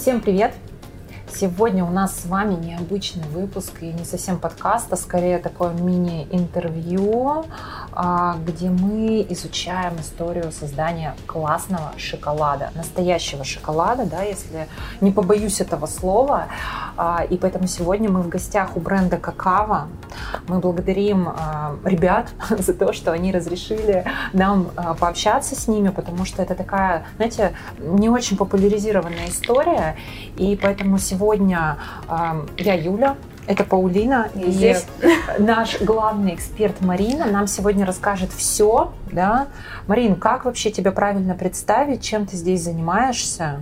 всем привет! Сегодня у нас с вами необычный выпуск и не совсем подкаст, а скорее такое мини-интервью, где мы изучаем историю создания классного шоколада, настоящего шоколада, да, если не побоюсь этого слова. А, и поэтому сегодня мы в гостях у бренда Какава. Мы благодарим а, ребят за то, что они разрешили нам пообщаться с ними, потому что это такая, знаете, не очень популяризированная история, и поэтому сегодня я Юля, это Паулина, и здесь наш главный эксперт Марина нам сегодня расскажет все, да. Марин, как вообще тебя правильно представить, чем ты здесь занимаешься?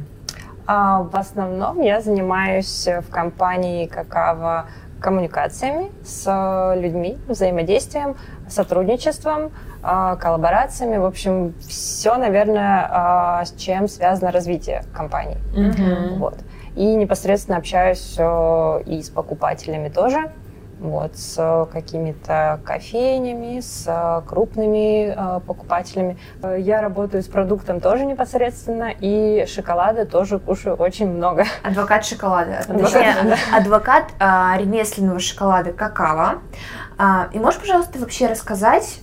А, в основном я занимаюсь в компании Какао коммуникациями с людьми, взаимодействием, сотрудничеством, а, коллаборациями, в общем, все, наверное, с чем связано развитие компании. Mm-hmm. Вот. И непосредственно общаюсь э, и с покупателями тоже, вот, с какими-то кофейнями, с крупными э, покупателями. Я работаю с продуктом тоже непосредственно, и шоколада тоже кушаю очень много. Адвокат шоколада. Точнее, адвокат а, ремесленного шоколада какао. А, и можешь, пожалуйста, вообще рассказать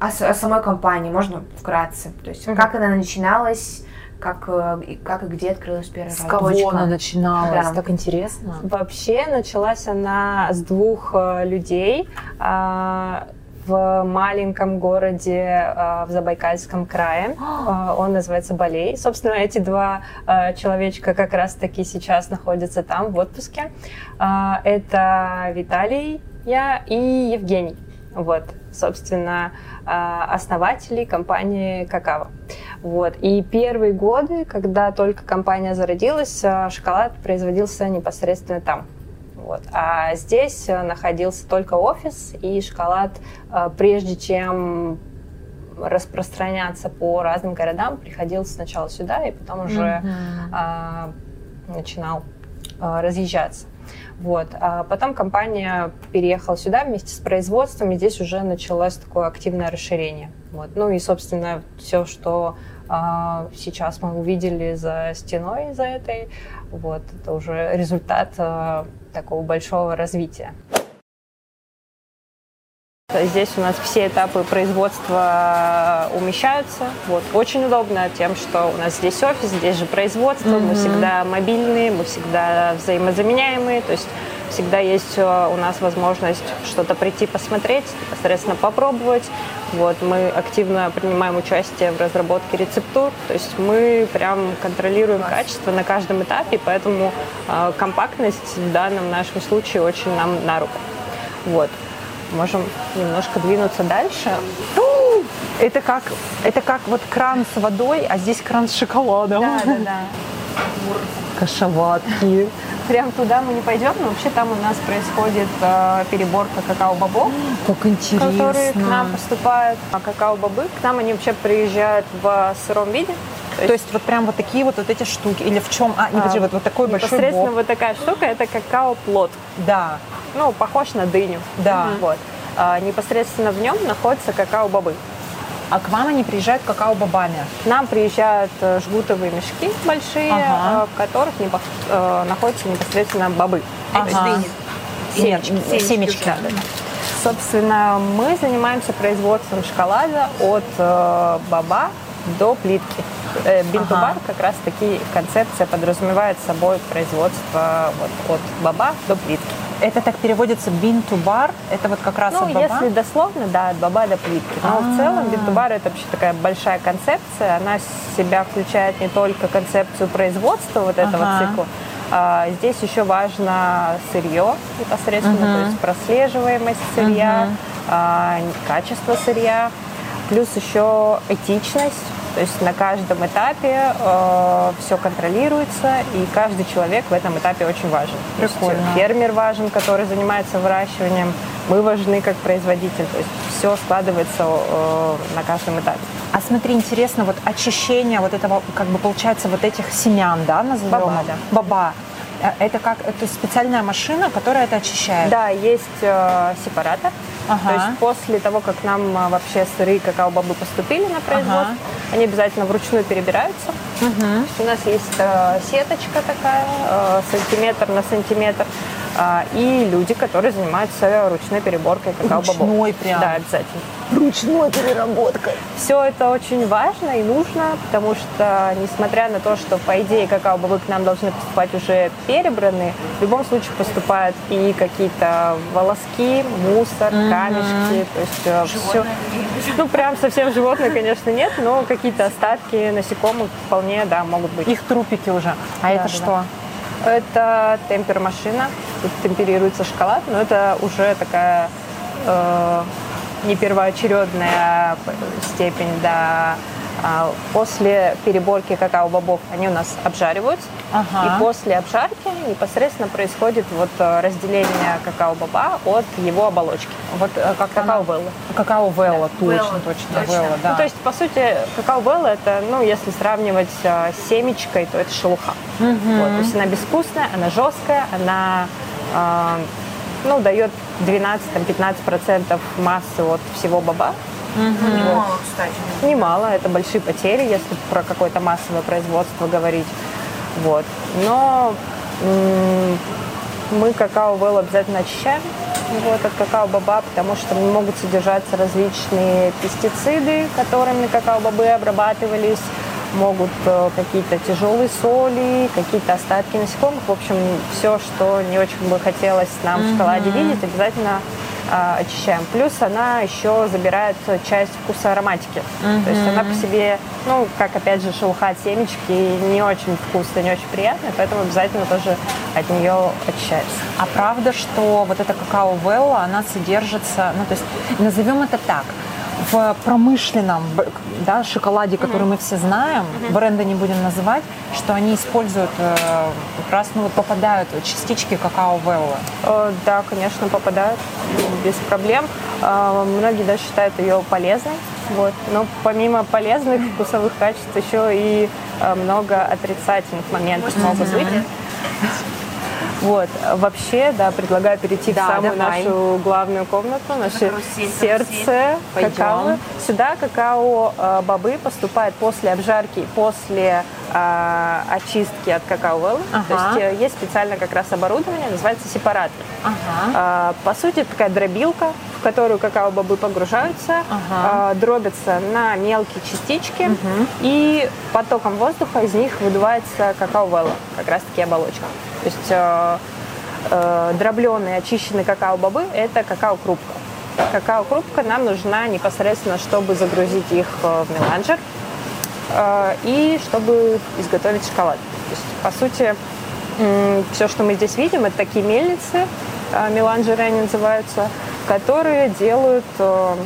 о, о самой компании, можно вкратце? То есть, mm-hmm. как она начиналась, как, э, как и где открылась первая С кого точка. она начиналась? Да. Так интересно. Вообще началась она с двух э, людей а, в маленьком городе а, в Забайкальском крае. А, он называется Балей. Собственно, эти два человечка как раз-таки сейчас находятся там в отпуске. Это Виталий я и Евгений. Вот, собственно, основатели компании «Какао». Вот. И первые годы, когда только компания зародилась, э, шоколад производился непосредственно там. Вот. А здесь э, находился только офис, и шоколад, прежде чем распространяться по разным городам, приходил сначала сюда, и потом уже mm-hmm. а, начинал а, разъезжаться. Вот. А потом компания переехала сюда вместе с производством, и здесь уже началось такое активное расширение. Вот. Ну и, собственно, все, что а, сейчас мы увидели за стеной, за этой, вот, это уже результат а, такого большого развития. Здесь у нас все этапы производства умещаются. Вот. Очень удобно тем, что у нас здесь офис, здесь же производство, mm-hmm. мы всегда мобильные, мы всегда взаимозаменяемые. То есть всегда есть э, у нас возможность что-то прийти посмотреть, непосредственно попробовать. Вот, мы активно принимаем участие в разработке рецептур, то есть мы прям контролируем качество на каждом этапе, поэтому э, компактность в данном нашем случае очень нам на руку. Вот. Можем немножко двинуться дальше. Это как, это как вот кран с водой, а здесь кран с шоколадом. Да, да, да. Кашеватки. Прям туда мы не пойдем, но вообще там у нас происходит э, переборка какао-бобов. Как интересно. Которые к нам поступают. А какао-бобы, к нам они вообще приезжают в сыром виде. То есть, То есть вот прям вот такие вот, вот эти штуки? Или в чем? А, не, подожди, а, вот, вот такой большой Непосредственно вот такая штука, это какао-плод. Да. Ну, похож на дыню. Да. Вот. А, непосредственно в нем находятся какао-бобы. А к вам они приезжают какао-бобами? К нам приезжают э, жгутовые мешки большие, ага. Э, в которых э, находятся непосредственно бобы. Ага. Семечки. Семечки. Семечки. Да, да. Собственно, мы занимаемся производством шоколада от э, боба до плитки. Э, Бинтубар ага. как раз таки концепция подразумевает собой производство вот, от боба до плитки. Это так переводится бин to bar? Это вот как раз ну, от баба? если дословно, да, от баба до плитки. Но А-а-а. в целом бин to bar это вообще такая большая концепция. Она в себя включает не только концепцию производства вот этого ага. цикла, а, здесь еще важно сырье непосредственно, uh-huh. то есть прослеживаемость сырья, uh-huh. а, качество сырья, плюс еще этичность то есть на каждом этапе э, все контролируется, и каждый человек в этом этапе очень важен. Прикольно. Есть фермер важен, который занимается выращиванием, мы важны как производитель. То есть все складывается э, на каждом этапе. А смотри, интересно, вот очищение вот этого, как бы получается, вот этих семян, да, назовем? Баба, да. Баба. Э, это как, это специальная машина, которая это очищает? Да, есть э, сепаратор, Ага. То есть после того, как нам а, вообще сырые какао-бобы поступили на производство, ага. они обязательно вручную перебираются. Угу. у нас есть э, сеточка такая, э, сантиметр на сантиметр. А, и люди, которые занимаются ручной переборкой какао-бобов. Ручной прям? Да, обязательно. Ручной переработкой. Все это очень важно и нужно, потому что, несмотря на то, что, по идее, какао-бобы к нам должны поступать уже перебранные, в любом случае поступают и какие-то волоски, мусор, mm-hmm. камешки, то есть э, все. Ну, прям совсем животные, конечно, нет, но какие-то остатки насекомых вполне, да, могут быть. Их трупики уже. А да, это да, что? Это темпер-машина. Тут темперируется шоколад, но это уже такая э, не первоочередная степень, да, а, после переборки какао-бобов они у нас обжариваются. Ага. И после обжарки непосредственно происходит вот э, разделение какао-боба от его оболочки. Вот э, как какао-велла. Какао-велла, да. точно, точно, точно. Велла, да. Ну, то есть, по сути, какао-велла это, ну, если сравнивать э, с семечкой, то это шелуха. Угу. Вот, то есть она безвкусная, она жесткая, она э, ну, дает 12-15% массы от всего боба. Угу. Немало, кстати. Немало, это большие потери, если про какое-то массовое производство говорить. Вот. Но мы какао-вэлл обязательно очищаем вот, от какао-боба, потому что могут содержаться различные пестициды, которыми какао-бобы обрабатывались, могут э, какие-то тяжелые соли, какие-то остатки насекомых. В общем, все, что не очень бы хотелось нам mm-hmm. в шоколаде видеть, обязательно э, очищаем. Плюс она еще забирает часть вкуса ароматики. Mm-hmm. То есть она по себе, ну, как опять же шелуха от семечки, не очень вкусная, не очень приятная, поэтому обязательно тоже от нее очищается. А правда, что вот эта какао-велла, она содержится, ну, то есть назовем это так – в промышленном да, шоколаде, который mm-hmm. мы все знаем, mm-hmm. бренда не будем называть, что они используют э, как раз ну, вот попадают частички какао Веллы. Э, да, конечно, попадают без проблем. Э, многие даже считают ее полезной. Вот. Но помимо полезных вкусовых качеств еще и э, много отрицательных моментов могут быть. Вот. Вообще, да, предлагаю перейти да, в самую давай. нашу главную комнату, наше сердце какао. Сюда какао-бобы поступают после обжарки, после э, очистки от какао ага. То есть э, есть специально как раз оборудование, называется сепаратор. Ага. Э, по сути, такая дробилка, в которую какао-бобы погружаются, ага. э, дробятся на мелкие частички, угу. и потоком воздуха из них выдувается какао-велла, как раз-таки оболочка. То есть э, э, дробленые, очищенные какао-бобы – это какао-крупка. Какао-крупка нам нужна непосредственно, чтобы загрузить их э, в меланжер э, и чтобы изготовить шоколад. То есть, по сути, э, все, что мы здесь видим, это такие мельницы, э, меланжеры они называются, которые делают э,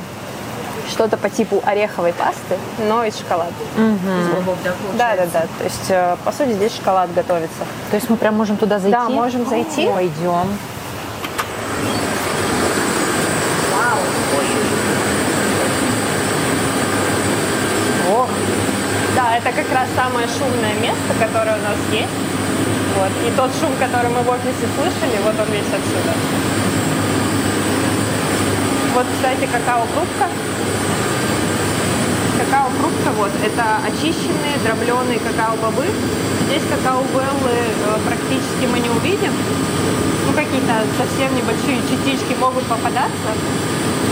что-то по типу ореховой пасты, но из шоколада. Угу. Да, да, да. То есть, э, по сути, здесь шоколад готовится. То есть мы прям можем туда зайти? Да, можем зайти. Пойдем. Ох. Да, это как раз самое шумное место, которое у нас есть. Вот. И тот шум, который мы в офисе слышали, вот он весь отсюда. Вот, кстати, какао-крупка какао-фрукта, вот, это очищенные дробленые какао-бобы. Здесь какао-беллы э, практически мы не увидим. Ну, какие-то совсем небольшие частички могут попадаться.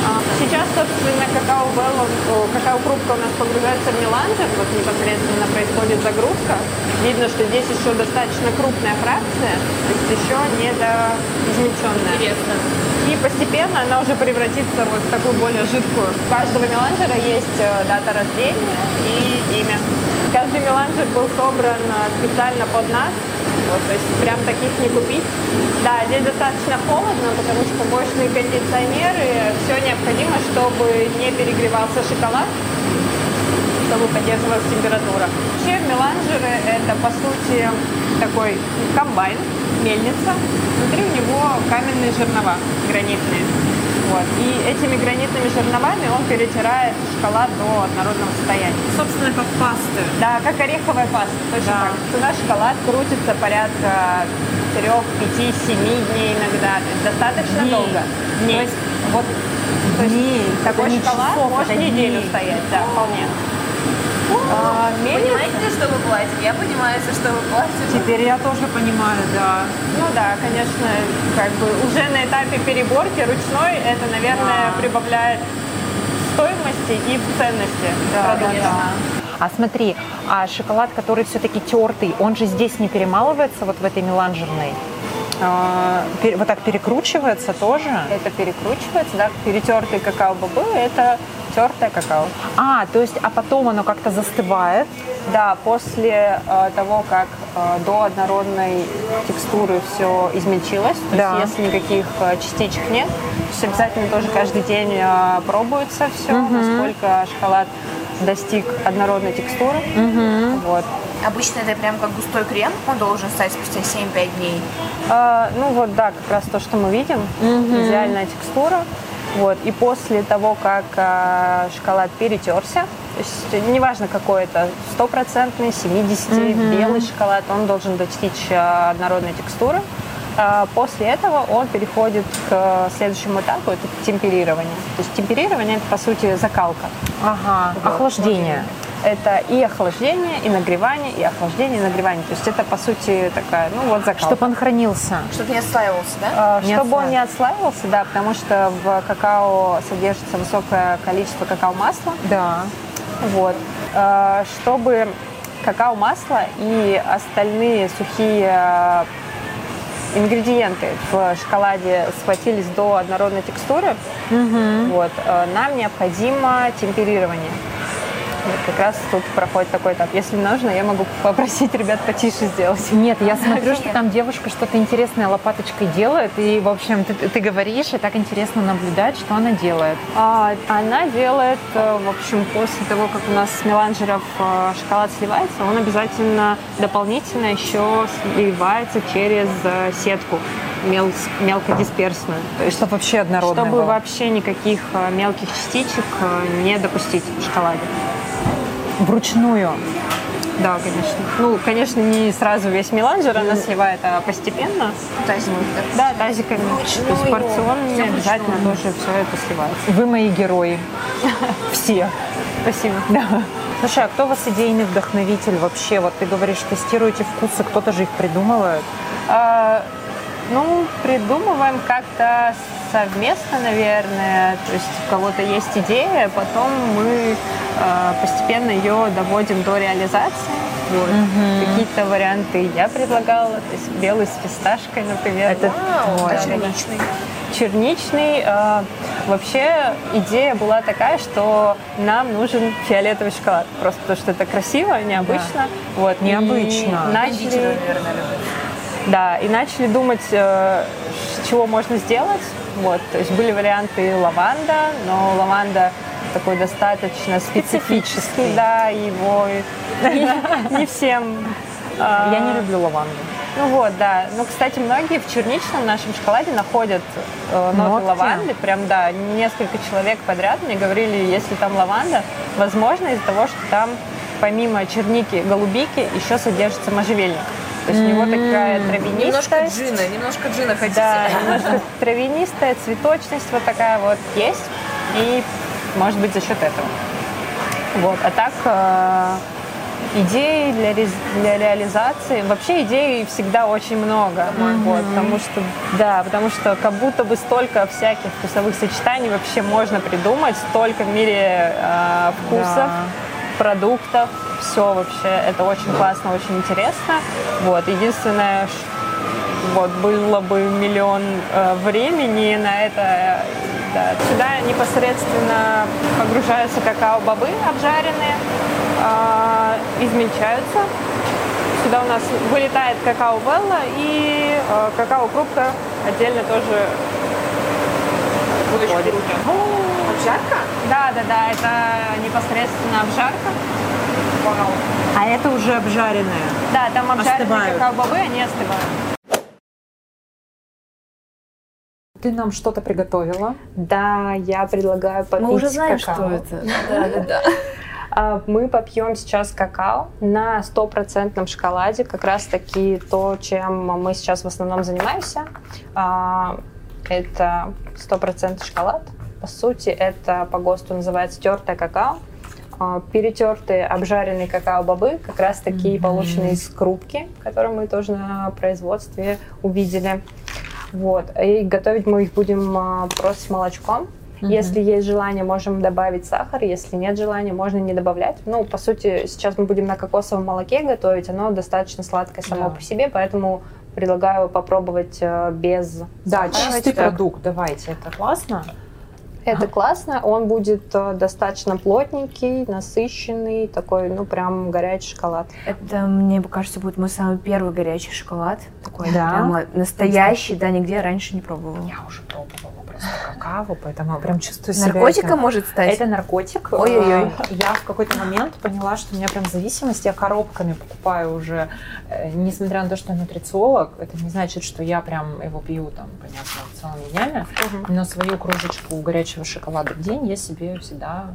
А, сейчас, собственно, какао-белла, какао-крупка у нас погружается в меланжер, вот непосредственно происходит загрузка. Видно, что здесь еще достаточно крупная фракция, то есть еще не измельченная. Интересно. И постепенно она уже превратится вот в такую более жидкую. У каждого меланжера есть э, дата рождения и имя. Каждый меланжер был собран э, специально под нас, вот, то есть прям таких не купить. Да, здесь достаточно холодно, потому что мощные кондиционеры, все необходимо, чтобы не перегревался шоколад, чтобы поддерживалась температура. Вообще меланжеры это по сути такой комбайн, мельница, внутри у него каменные жернова гранитные. Вот. И этими гранитными жерновами он перетирает шоколад до однородного состояния. Собственно, как пасты. Да, как ореховая паста. Точно да. так. Туда шоколад крутится порядка 3, 5, 7 дней иногда. То есть достаточно Дней. долго. Дней. То есть вот То есть дней, такой шоколад часов, может неделю дней. стоять, да, вполне. А, мельница- Понимаете, что вы платите? Я понимаю, за что вы платите. Теперь я тоже понимаю, да. Ну да, конечно, как бы уже на этапе переборки ручной это, наверное, прибавляет стоимости и в ценности продукта. А смотри, а шоколад, который все-таки тертый, он же здесь не перемалывается вот в этой меланжерной? А, пер- вот так перекручивается тоже? Это перекручивается, да, перетертый какао-бобы, это тертое какао. А, то есть, а потом оно как-то застывает. Да, после э, того, как э, до однородной текстуры все измельчилось, то Да. есть если никаких э, частичек нет, то есть обязательно тоже каждый день э, пробуется все, насколько шоколад достиг однородной текстуры. Вот. Обычно это прям как густой крем, он должен стать спустя 7-5 дней. А, ну вот, да, как раз то, что мы видим, идеальная текстура. Вот. И после того, как а, шоколад перетерся, то есть неважно какой это, стопроцентный, 70 белый шоколад, он должен достичь а, однородной текстуры. А, После этого он переходит к следующему этапу, это темперирование. То есть темперирование это по сути закалка. Ага, Вот. охлаждение. Это и охлаждение, и нагревание, и охлаждение, и нагревание. То есть это по сути такая, ну вот закалка. Чтобы он хранился. Чтобы не отслаивался, да? А, Не Чтобы он отслаивался. не отслаивался, да, потому что в какао содержится высокое количество какао-масла. Да. Вот. А, Чтобы какао-масло и остальные сухие а, ингредиенты в шоколаде схватились до однородной текстуры, вот, а, нам необходимо темперирование. Как раз тут проходит такой этап. Если нужно, я могу попросить ребят потише сделать. Нет, я смотрю, что там девушка что-то интересное лопаточкой делает, и, в общем, ты, ты говоришь, и так интересно наблюдать, что она делает. А, Она делает, э, в общем, после того, как у нас с меланжеров э, шоколад сливается, он обязательно дополнительно еще сливается через э, сетку мел- мелкодисперсную. То есть Чтобы вообще однородно чтобы было. вообще никаких мелких частичек не допустить в шоколаде. Вручную. Да, конечно. Ну, конечно, не сразу весь меланжер она сливает, а постепенно. Тазик, Да, тазиками. То есть порционными обязательно вручную. тоже все это сливается. Вы мои герои. Все. Спасибо. Да. Слушай, а кто у вас идейный вдохновитель вообще? Вот ты говоришь, тестируете вкусы, кто-то же их придумывает. Ну, придумываем как-то совместно, наверное. То есть у кого-то есть идея, потом мы а, постепенно ее доводим до реализации. Вот. Какие-то варианты я предлагала, то есть белый с фисташкой, например. Это Вау, твой. а черничный. черничный. а, Вообще идея была такая, что нам нужен фиолетовый шоколад, просто потому что это красиво, необычно. Вот, и Необычно. Кондитеры, Начали, наверное, любят. Да, и начали думать, э, чего можно сделать. Вот, то есть были варианты лаванда, но лаванда такой достаточно специфический, Специфический. да, его не, всем. а, Я не люблю лаванду. ну вот, да. Ну, кстати, многие в черничном нашем шоколаде находят э, ноты Нотки? лаванды. Прям, да, несколько человек подряд мне говорили, если там лаванда, возможно, из-за того, что там помимо черники, голубики еще содержится можжевельник. То есть у него такая Немножко травянистая. джина, немножко джина хотите. Да, немножко травянистая, цветочность вот такая вот есть. И, может быть, за счет этого. Вот. А так, э, идей для, рез- для реализации, вообще идей всегда очень много. Вот, потому что, да, потому что как будто бы столько всяких вкусовых сочетаний вообще можно придумать, столько в мире э, вкусов, Да. Продуктов, все вообще, это очень классно, очень интересно. Вот, единственное, вот было бы миллион э, времени на это. да. Сюда непосредственно погружаются какао-бобы обжаренные, э, измельчаются. Сюда у нас вылетает какао-велла и э, какао-крупка отдельно тоже выходит. Обжарка? Да, да, да, это непосредственно обжарка. Вау. А это уже обжаренное. Да, там обжаренные какао-бобы, они остывают. Ты нам что-то приготовила. Да, я предлагаю попить Мы уже знаем, какао. что это. Да, да, да. А, мы попьем сейчас какао на стопроцентном шоколаде, как раз таки то, чем мы сейчас в основном занимаемся. А, это стопроцентный шоколад. По сути, это по ГОСТу называется тертое какао. А, перетертые обжаренные какао-бобы, как раз такие mm-hmm. полученные из крупки, которые мы тоже на производстве увидели. Вот. И готовить мы их будем а, просто с молочком. Mm-hmm. Если есть желание, можем добавить сахар. Если нет желания, можно не добавлять. Ну, по сути, сейчас мы будем на кокосовом молоке готовить. Оно достаточно сладкое само да. по себе, поэтому предлагаю попробовать э, без Да, чистый продукт, давайте, это классно. Это классно, он будет э, достаточно плотненький, насыщенный, такой, ну, прям горячий шоколад. Это, мне кажется, будет мой самый первый горячий шоколад. Такой да? прямо настоящий, да, нигде раньше не пробовала. Я уже пробовала просто какао, поэтому прям чувствую себя... Наркотиком это... может стать? Это наркотик. Ой-ой-ой. Я в какой-то момент поняла, что у меня прям зависимость, я коробками покупаю уже, э, несмотря на то, что я нутрициолог, это не значит, что я прям его пью там, понятно, целыми днями, угу. но свою кружечку горячего шоколада в день я себе всегда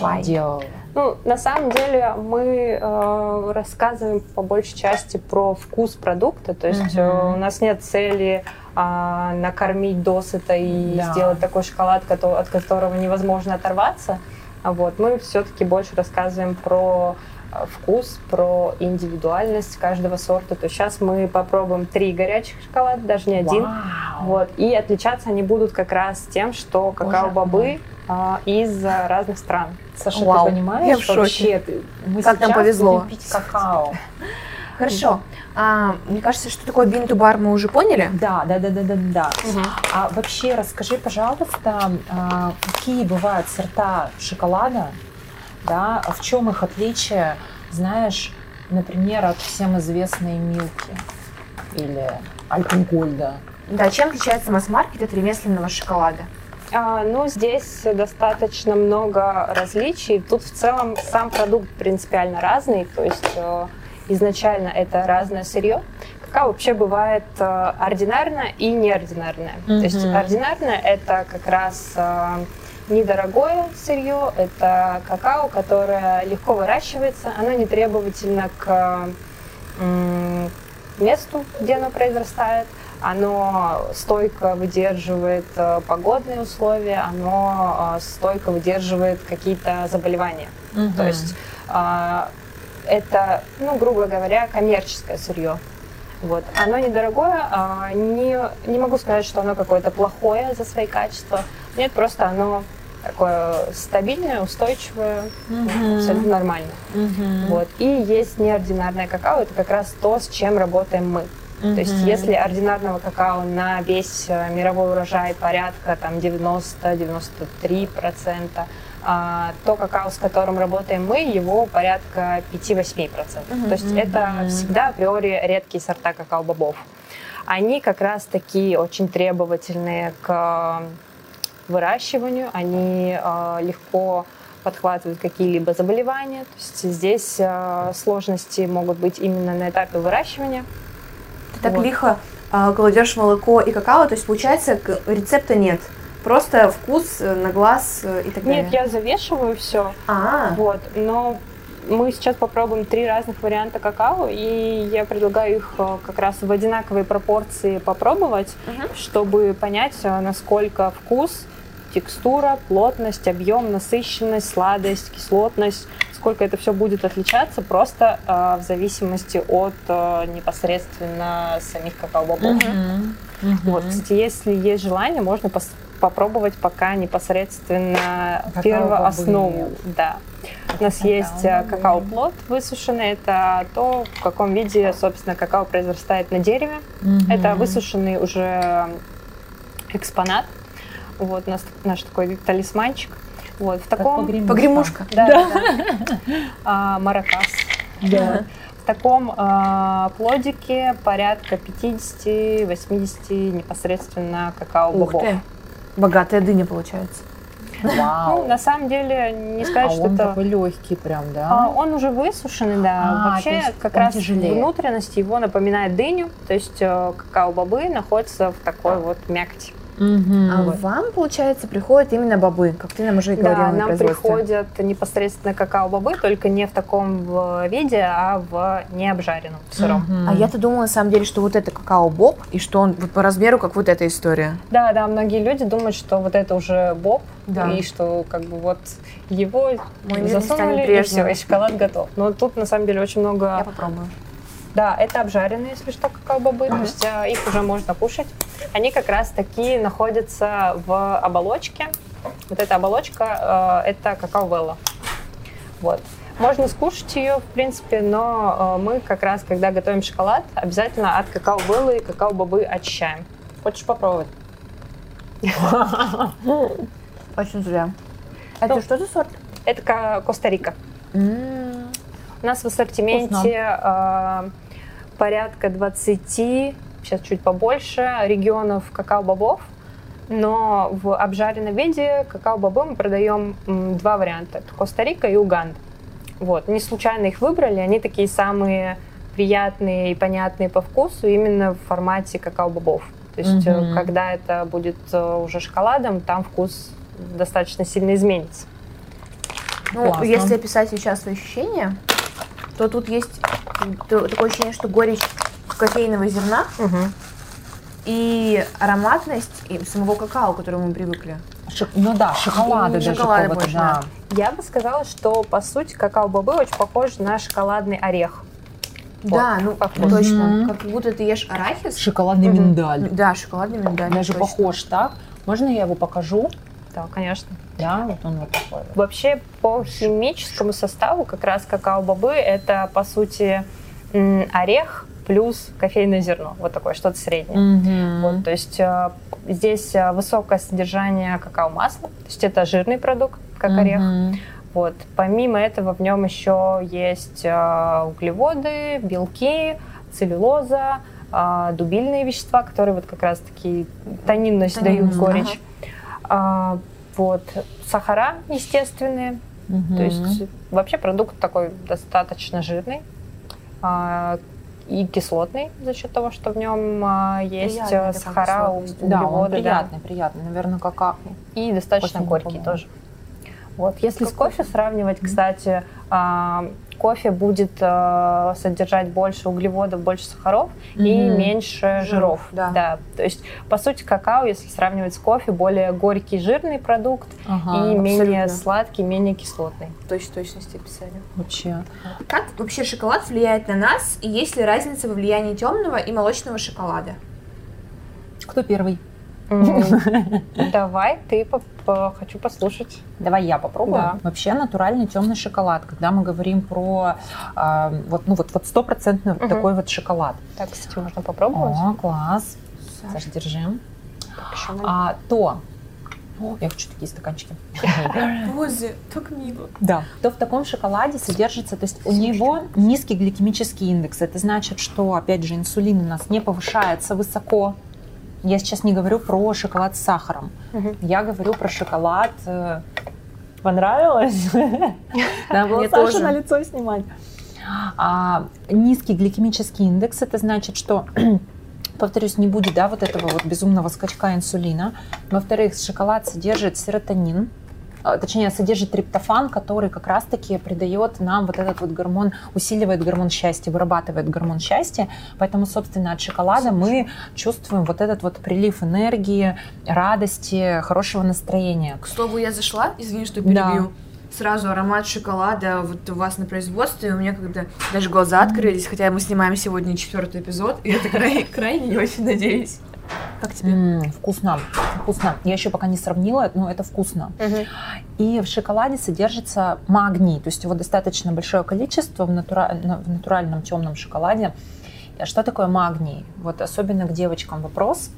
Why? делала. Ну, на самом деле мы э, рассказываем по большей части про вкус продукта, то есть угу. э, у нас нет цели а, накормить досыта и да. сделать такой шоколад, от которого невозможно оторваться. А вот мы все-таки больше рассказываем про а, вкус, про индивидуальность каждого сорта. То есть сейчас мы попробуем три горячих шоколада, даже не один. Вау. Вот. И отличаться они будут как раз тем, что какао-бобы а, из разных стран. Саша, Вау. ты понимаешь, Я в шоке. вообще, мы как нам повезло. пить какао. Хорошо. А, мне кажется, что такое бинту-бар мы уже поняли. Да, да, да, да, да, да. Угу. А вообще расскажи, пожалуйста, а, какие бывают сорта шоколада, да, в чем их отличие, знаешь, например, от всем известной Милки или Альпенгольда. Да, чем отличается масс-маркет от ремесленного шоколада? А, ну, здесь достаточно много различий. Тут в целом сам продукт принципиально разный, то есть э, изначально это разное сырье. Какао вообще бывает э, ординарное и неординарное. Mm-hmm. То есть ординарное это как раз э, недорогое сырье, это какао, которое легко выращивается, оно не требовательно к месту, где оно произрастает, оно стойко выдерживает э, погодные условия, оно стойко выдерживает какие-то заболевания. Mm-hmm. То есть это, ну, грубо говоря, коммерческое сырье. Вот. Оно недорогое, а не, не могу сказать, что оно какое-то плохое за свои качества. Нет, просто оно такое стабильное, устойчивое, uh-huh. абсолютно нормально. Uh-huh. Вот. И есть неординарное какао, это как раз то, с чем работаем мы. Uh-huh. То есть если ординарного какао на весь э, мировой урожай порядка там 90-93%, а, то какао, с которым работаем мы, его порядка 5-8%. Mm-hmm. То есть это всегда априори редкие сорта какао-бобов. Они как раз такие очень требовательные к выращиванию, они э, легко подхватывают какие-либо заболевания. То есть здесь э, сложности могут быть именно на этапе выращивания. Ты так вот. лихо э, кладешь молоко и какао, то есть получается рецепта нет. Просто вкус э, на глаз э, и так далее. Нет, я завешиваю все. А. Вот, но мы сейчас попробуем три разных варианта какао, и я предлагаю их э, как раз в одинаковой пропорции попробовать, угу. чтобы понять, насколько вкус, текстура, плотность, объем, насыщенность, сладость, кислотность, сколько это все будет отличаться, просто э, в зависимости от э, непосредственно самих какао-бобов. Угу. Вот, кстати, если есть желание, можно пос попробовать пока непосредственно первооснову. Да. У нас есть э, какао-плод высушенный. Это то, в каком виде, собственно, какао произрастает на дереве. Mm-hmm. Это высушенный уже экспонат. Вот у нас наш такой талисманчик. Вот, в таком... Погремушка. Да, да. да. А, маракас. Да. В таком а, плодике порядка 50-80 непосредственно какао-бобов. Богатая дыня получается. Вау. Ну, на самом деле, не сказать, а что он это... такой легкий прям, да? А, он уже высушенный, да. А, Вообще, как раз тяжелее. внутренность его напоминает дыню, то есть э, какао-бобы находятся в такой вот мякоти. Мгм. А вам, получается, приходят именно бобы, как ты нам уже и говорила Да, на нам приходят непосредственно какао-бобы, только не в таком виде, а в необжаренном, в сыром. Мгм. А я-то думала, на самом деле, что вот это какао-боб, и что он вот по размеру, как вот эта история. Да, да, многие люди думают, что вот это уже боб, Да. и что как бы вот его Мой засунули, и все, и шоколад готов. Но тут на самом деле очень много... Я попробую. Да, это обжаренные, если что, какао-бобы, то Мгм. есть э, их уже можно кушать. Они как раз таки находятся в оболочке. Вот эта оболочка, э, это какао-велла. Вот. Можно скушать ее, в принципе, но э, мы как раз, когда готовим шоколад, обязательно от какао-веллы и какао-бобы очищаем. Хочешь попробовать? Очень зря. Это Ну, что за сорт? Это ка- Коста-Рика. У нас в ассортименте э, порядка 20, сейчас чуть побольше, регионов какао-бобов. Но в обжаренном виде какао-бобы мы продаем два варианта. Это Коста-Рика и Уганда. Вот. Не случайно их выбрали. Они такие самые приятные и понятные по вкусу именно в формате какао-бобов. То есть, Мгм. когда это будет э, уже шоколадом, там вкус достаточно сильно изменится. Ну, Классно. если описать сейчас свои ощущения, то тут есть такое ощущение, что горечь кофейного зерна и ароматность и самого какао, к которому мы привыкли. Шок- Ну да, шоколада даже шоколада больше, да. Я бы сказала, что по сути какао-бобы очень похожи на шоколадный орех. Да, ну по вкусу. точно. Мгм. Как будто ты ешь арахис. Шоколадный Мгм. миндаль. Да, шоколадный миндаль. Даже точно. похож так. Можно я его покажу? Да, конечно. Да, вот он вот такой. вот. Вообще по химическому составу как раз какао-бобы это по сути орех плюс кофейное зерно. Вот такое, что-то среднее. Мгм. Вот, то есть э, здесь э, высокое содержание какао-масла, то есть это жирный продукт, как орех. Мгм. Вот. Помимо этого в нем еще есть э, углеводы, белки, целлюлоза, дубильные вещества, которые вот как раз-таки тонинность Тонинность, дают горечь. А, вот. Сахара естественные, Мгм. то есть вообще продукт такой достаточно жирный а, и кислотный за счет того, что в нем а, есть Приятная э, сахара, кислотность. да, он углеводы, да. приятный, приятный. Наверное, какао. и достаточно Кофе не горький пробовала. тоже. Вот. Если с Как кофе сравнивать, кстати, а, кофе будет а, содержать больше углеводов, больше сахаров и Мгм. меньше Жиров, жиров. да. То есть, по сути, какао, если сравнивать с кофе, более горький, жирный продукт Ага, и менее абсолютно. сладкий, менее кислотный. Точно точности описали. вообще. Как вообще шоколад влияет на нас, и есть ли разница во влиянии темного и молочного шоколада? Кто первый? Давай, ты хочу послушать. Давай я попробую. Да. Вообще натуральный темный шоколад. Когда мы говорим про а, вот, ну вот, вот стопроцентный такой вот шоколад. Так, кстати, можно попробовать. О, класс. Саш, держи. Так. А, то. О, я хочу такие стаканчики. Боже, так мило. Да. То в таком шоколаде содержится, то есть у него низкий гликемический индекс. Это значит, что, опять же, инсулин у нас не повышается высоко. Я сейчас не говорю про шоколад с сахаром. Мгм. Я говорю про шоколад. э, Понравилось? Надо было Сашу на лицо снимать. А, низкий гликемический индекс, это значит, что повторюсь, не будет, да, вот этого вот безумного скачка инсулина. Во-вторых, шоколад содержит серотонин, точнее, содержит триптофан, который как раз-таки придает нам вот этот вот гормон, усиливает гормон счастья, вырабатывает гормон счастья. Поэтому, собственно, от шоколада мы чувствуем вот этот вот прилив энергии, радости, хорошего настроения. К слову, я зашла, извини, что Да. перебью. Сразу аромат шоколада вот у вас на производстве, у меня когда даже глаза открылись, хотя мы снимаем сегодня четвертый эпизод, и это крайне, крайне не очень надеюсь. Как тебе? М, вкусно, вкусно. Я еще пока не сравнила, но это вкусно. Мгм. И в шоколаде содержится магний, то есть его достаточно большое количество в, натура- на- в натуральном темном шоколаде. А Что такое магний? Вот особенно к девочкам вопрос.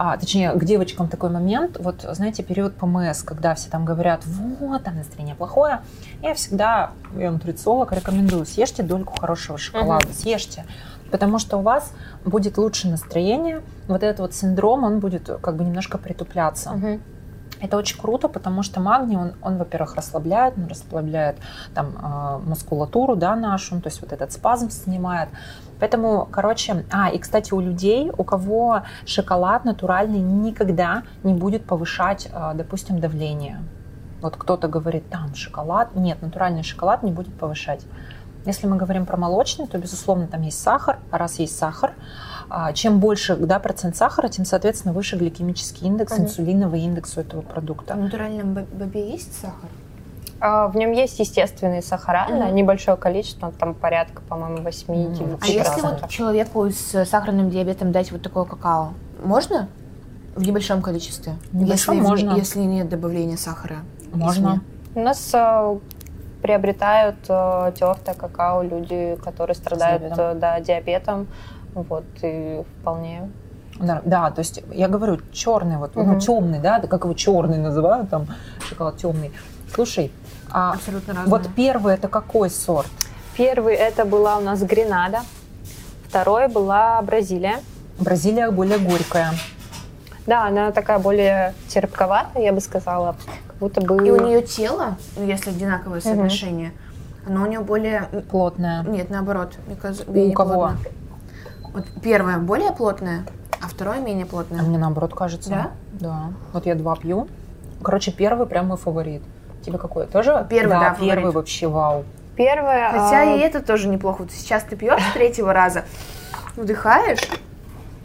А, точнее, к девочкам такой момент, вот знаете, период ПМС, когда все там говорят, вот, там настроение плохое, я всегда, я нутрициолог, рекомендую, съешьте дольку хорошего шоколада, съешьте, потому что у вас будет лучше настроение, вот этот вот синдром, он будет как бы немножко притупляться. Мгм. Это очень круто, потому что магний, он, он во-первых, расслабляет, он расслабляет там э, мускулатуру, да, нашу, то есть вот этот спазм снимает. Поэтому, короче, а, и, кстати, у людей, у кого шоколад натуральный никогда не будет повышать, э, допустим, давление. Вот кто-то говорит, там шоколад. Нет, натуральный шоколад не будет повышать. Если мы говорим про молочный, то, безусловно, там есть сахар. А раз есть сахар, а, чем больше да, процент сахара, тем, соответственно, выше гликемический индекс, mm инсулиновый индекс у этого продукта. В натуральном бобе есть сахар? А, в нем есть естественные сахара, mm небольшое количество, там порядка, по-моему, 8-9 mm А если вот человеку с сахарным диабетом дать вот такое какао, можно? В небольшом количестве? Небольшом если, можно. Если нет добавления сахара? Можно. У нас приобретают э, тертое какао люди, которые страдают диабетом. Да, диабетом. Вот, и вполне да, да, то есть я говорю черный, вот, угу. ну, темный, да, как его черный называют, там, шоколад темный. Слушай, а Абсолютно разные. вот первый это какой сорт? Первый это была у нас Гренада, второй была Бразилия. Бразилия более горькая. Да, она такая более терпковатая, я бы сказала, как будто бы... И у нее тело, ну, если одинаковое соотношение, угу. оно у нее более... Плотное. Нет, наоборот. Мне кажется, у кого? Плотное. Вот первое более плотное, а второе менее плотное. А мне наоборот кажется. Да? Да. Вот я два пью. Короче, первый прям мой фаворит. Тебе какой? Тоже? Первый, да, да первый фаворит. вообще вау. Первое. Хотя а... и это тоже неплохо. Вот сейчас ты пьешь с третьего раза, вдыхаешь,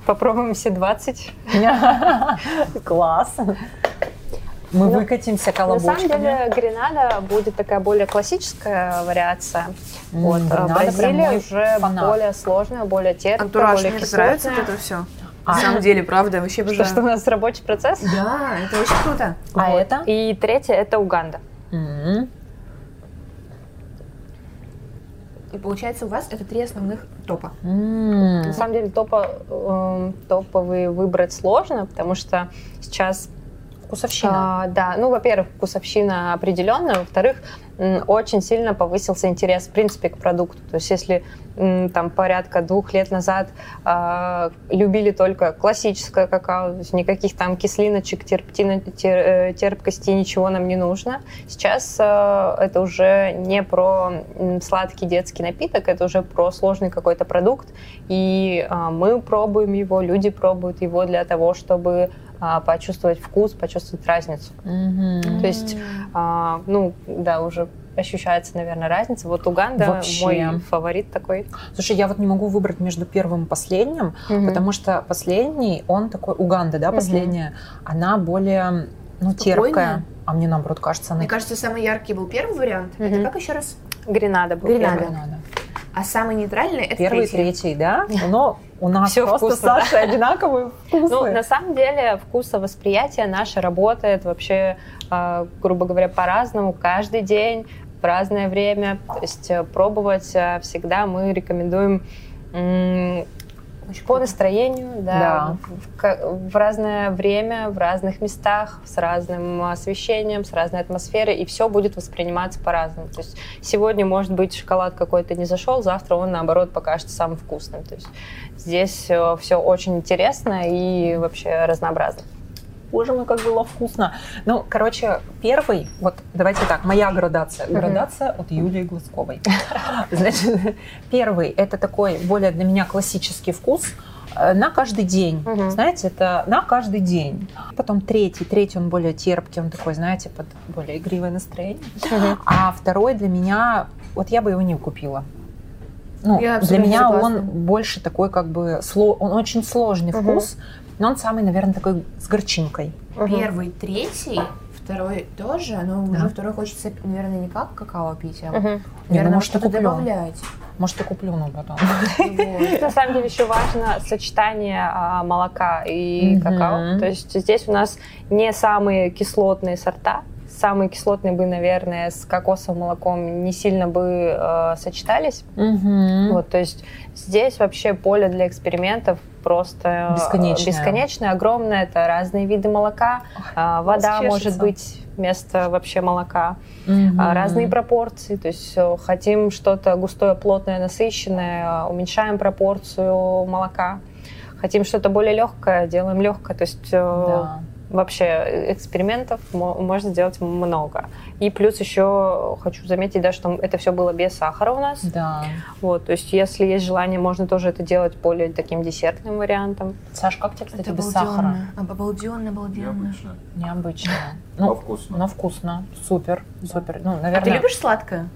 Попробуем все 20. Класс. Мы ну, выкатимся колобочками. На самом деле Гренада будет такая более классическая вариация. Mm, вот, а Бразилия уже фанат. более сложная, более терпкая, Антураж, более мне кислотная. нравится вот это все. А. На самом деле, правда, вообще Что, что у нас рабочий процесс? Да, это очень круто. А вот. это? И третье это Уганда. Mm-hmm. И получается у вас это три основных топа. Mm. На самом деле топа, э, топовые выбрать сложно, потому что сейчас Вкусовщина. А, да, ну, во-первых, вкусовщина определенная, во-вторых, очень сильно повысился интерес, в принципе, к продукту. То есть, если там порядка двух лет назад э, любили только классическое какао, то есть никаких там кислиночек, терптина, тер, э, терпкости, ничего нам не нужно. Сейчас э, это уже не про сладкий детский напиток, это уже про сложный какой-то продукт, и э, мы пробуем его, люди пробуют его для того, чтобы почувствовать вкус, почувствовать разницу. Mm-hmm. То есть, а, ну, да, уже ощущается, наверное, разница. Вот Уганда Вообще. мой фаворит такой. Слушай, я вот не могу выбрать между первым и последним, mm-hmm. потому что последний, он такой, Уганда, да, последняя, mm-hmm. она более, ну, Спокойная. терпкая. А мне, наоборот, кажется, она... Мне кажется, самый яркий был первый вариант. Mm-hmm. Это как еще раз? Гренада был Гренада. первый. Гренада. А самый нейтральный это Первый, третий. третий, да? Но у нас Всё просто вкусно, с Сашей одинаковые вкусы. Ну, на самом деле, вкусовосприятие наше работает вообще, э, грубо говоря, по-разному каждый день, в разное время. То есть э, пробовать э, всегда мы рекомендуем по настроению, да, да. В, в разное время, в разных местах, с разным освещением, с разной атмосферой, и все будет восприниматься по-разному. То есть сегодня, может быть, шоколад какой-то не зашел, завтра он, наоборот, покажется самым вкусным. То есть здесь э, все очень интересно и вообще разнообразно боже мой, как было вкусно. Ну, короче, первый, вот давайте так, моя градация. Градация от Юлии Глазковой. Значит, первый, это такой более для меня классический вкус, э, на каждый день. Угу. Знаете, это на каждый день. Потом третий, третий он более терпкий, он такой, знаете, под более игривое настроение. Угу. А второй для меня, вот я бы его не купила. Ну, Я для меня согласна. он больше такой, как бы, сло... он очень сложный Угу. вкус, но он самый, наверное, такой с горчинкой. Первый, третий, второй тоже, но Да. уже второй хочется, наверное, не как какао пить, а, Мгм. Не, ну, наверное, может, и что-то добавлять. Может, и куплю, но потом. На самом деле еще важно сочетание а, молока и какао. То есть здесь у нас не самые кислотные сорта. Самые кислотные бы, наверное, с кокосовым молоком не сильно бы э, сочетались. Мгм. Вот, то есть здесь вообще поле для экспериментов просто э, Бесконечное. бесконечное, огромное. Это разные виды молока. А, вода может быть вместо вообще молока. А, разные пропорции. То есть э, хотим что-то густое, плотное, насыщенное, уменьшаем пропорцию молока. Хотим что-то более легкое, делаем легкое. То есть э, Да. Вообще экспериментов можно сделать много. И плюс еще хочу заметить, да, что это все было без сахара у нас. Да. Вот, то есть если есть желание, можно тоже это делать более таким десертным вариантом. Саш, как тебе, кстати, это без сахара? Обалденно, обалденно. Необычно. Необычно. Ну, но вкусно. Но вкусно. Супер, супер. Ну, наверное... А ты любишь сладкое?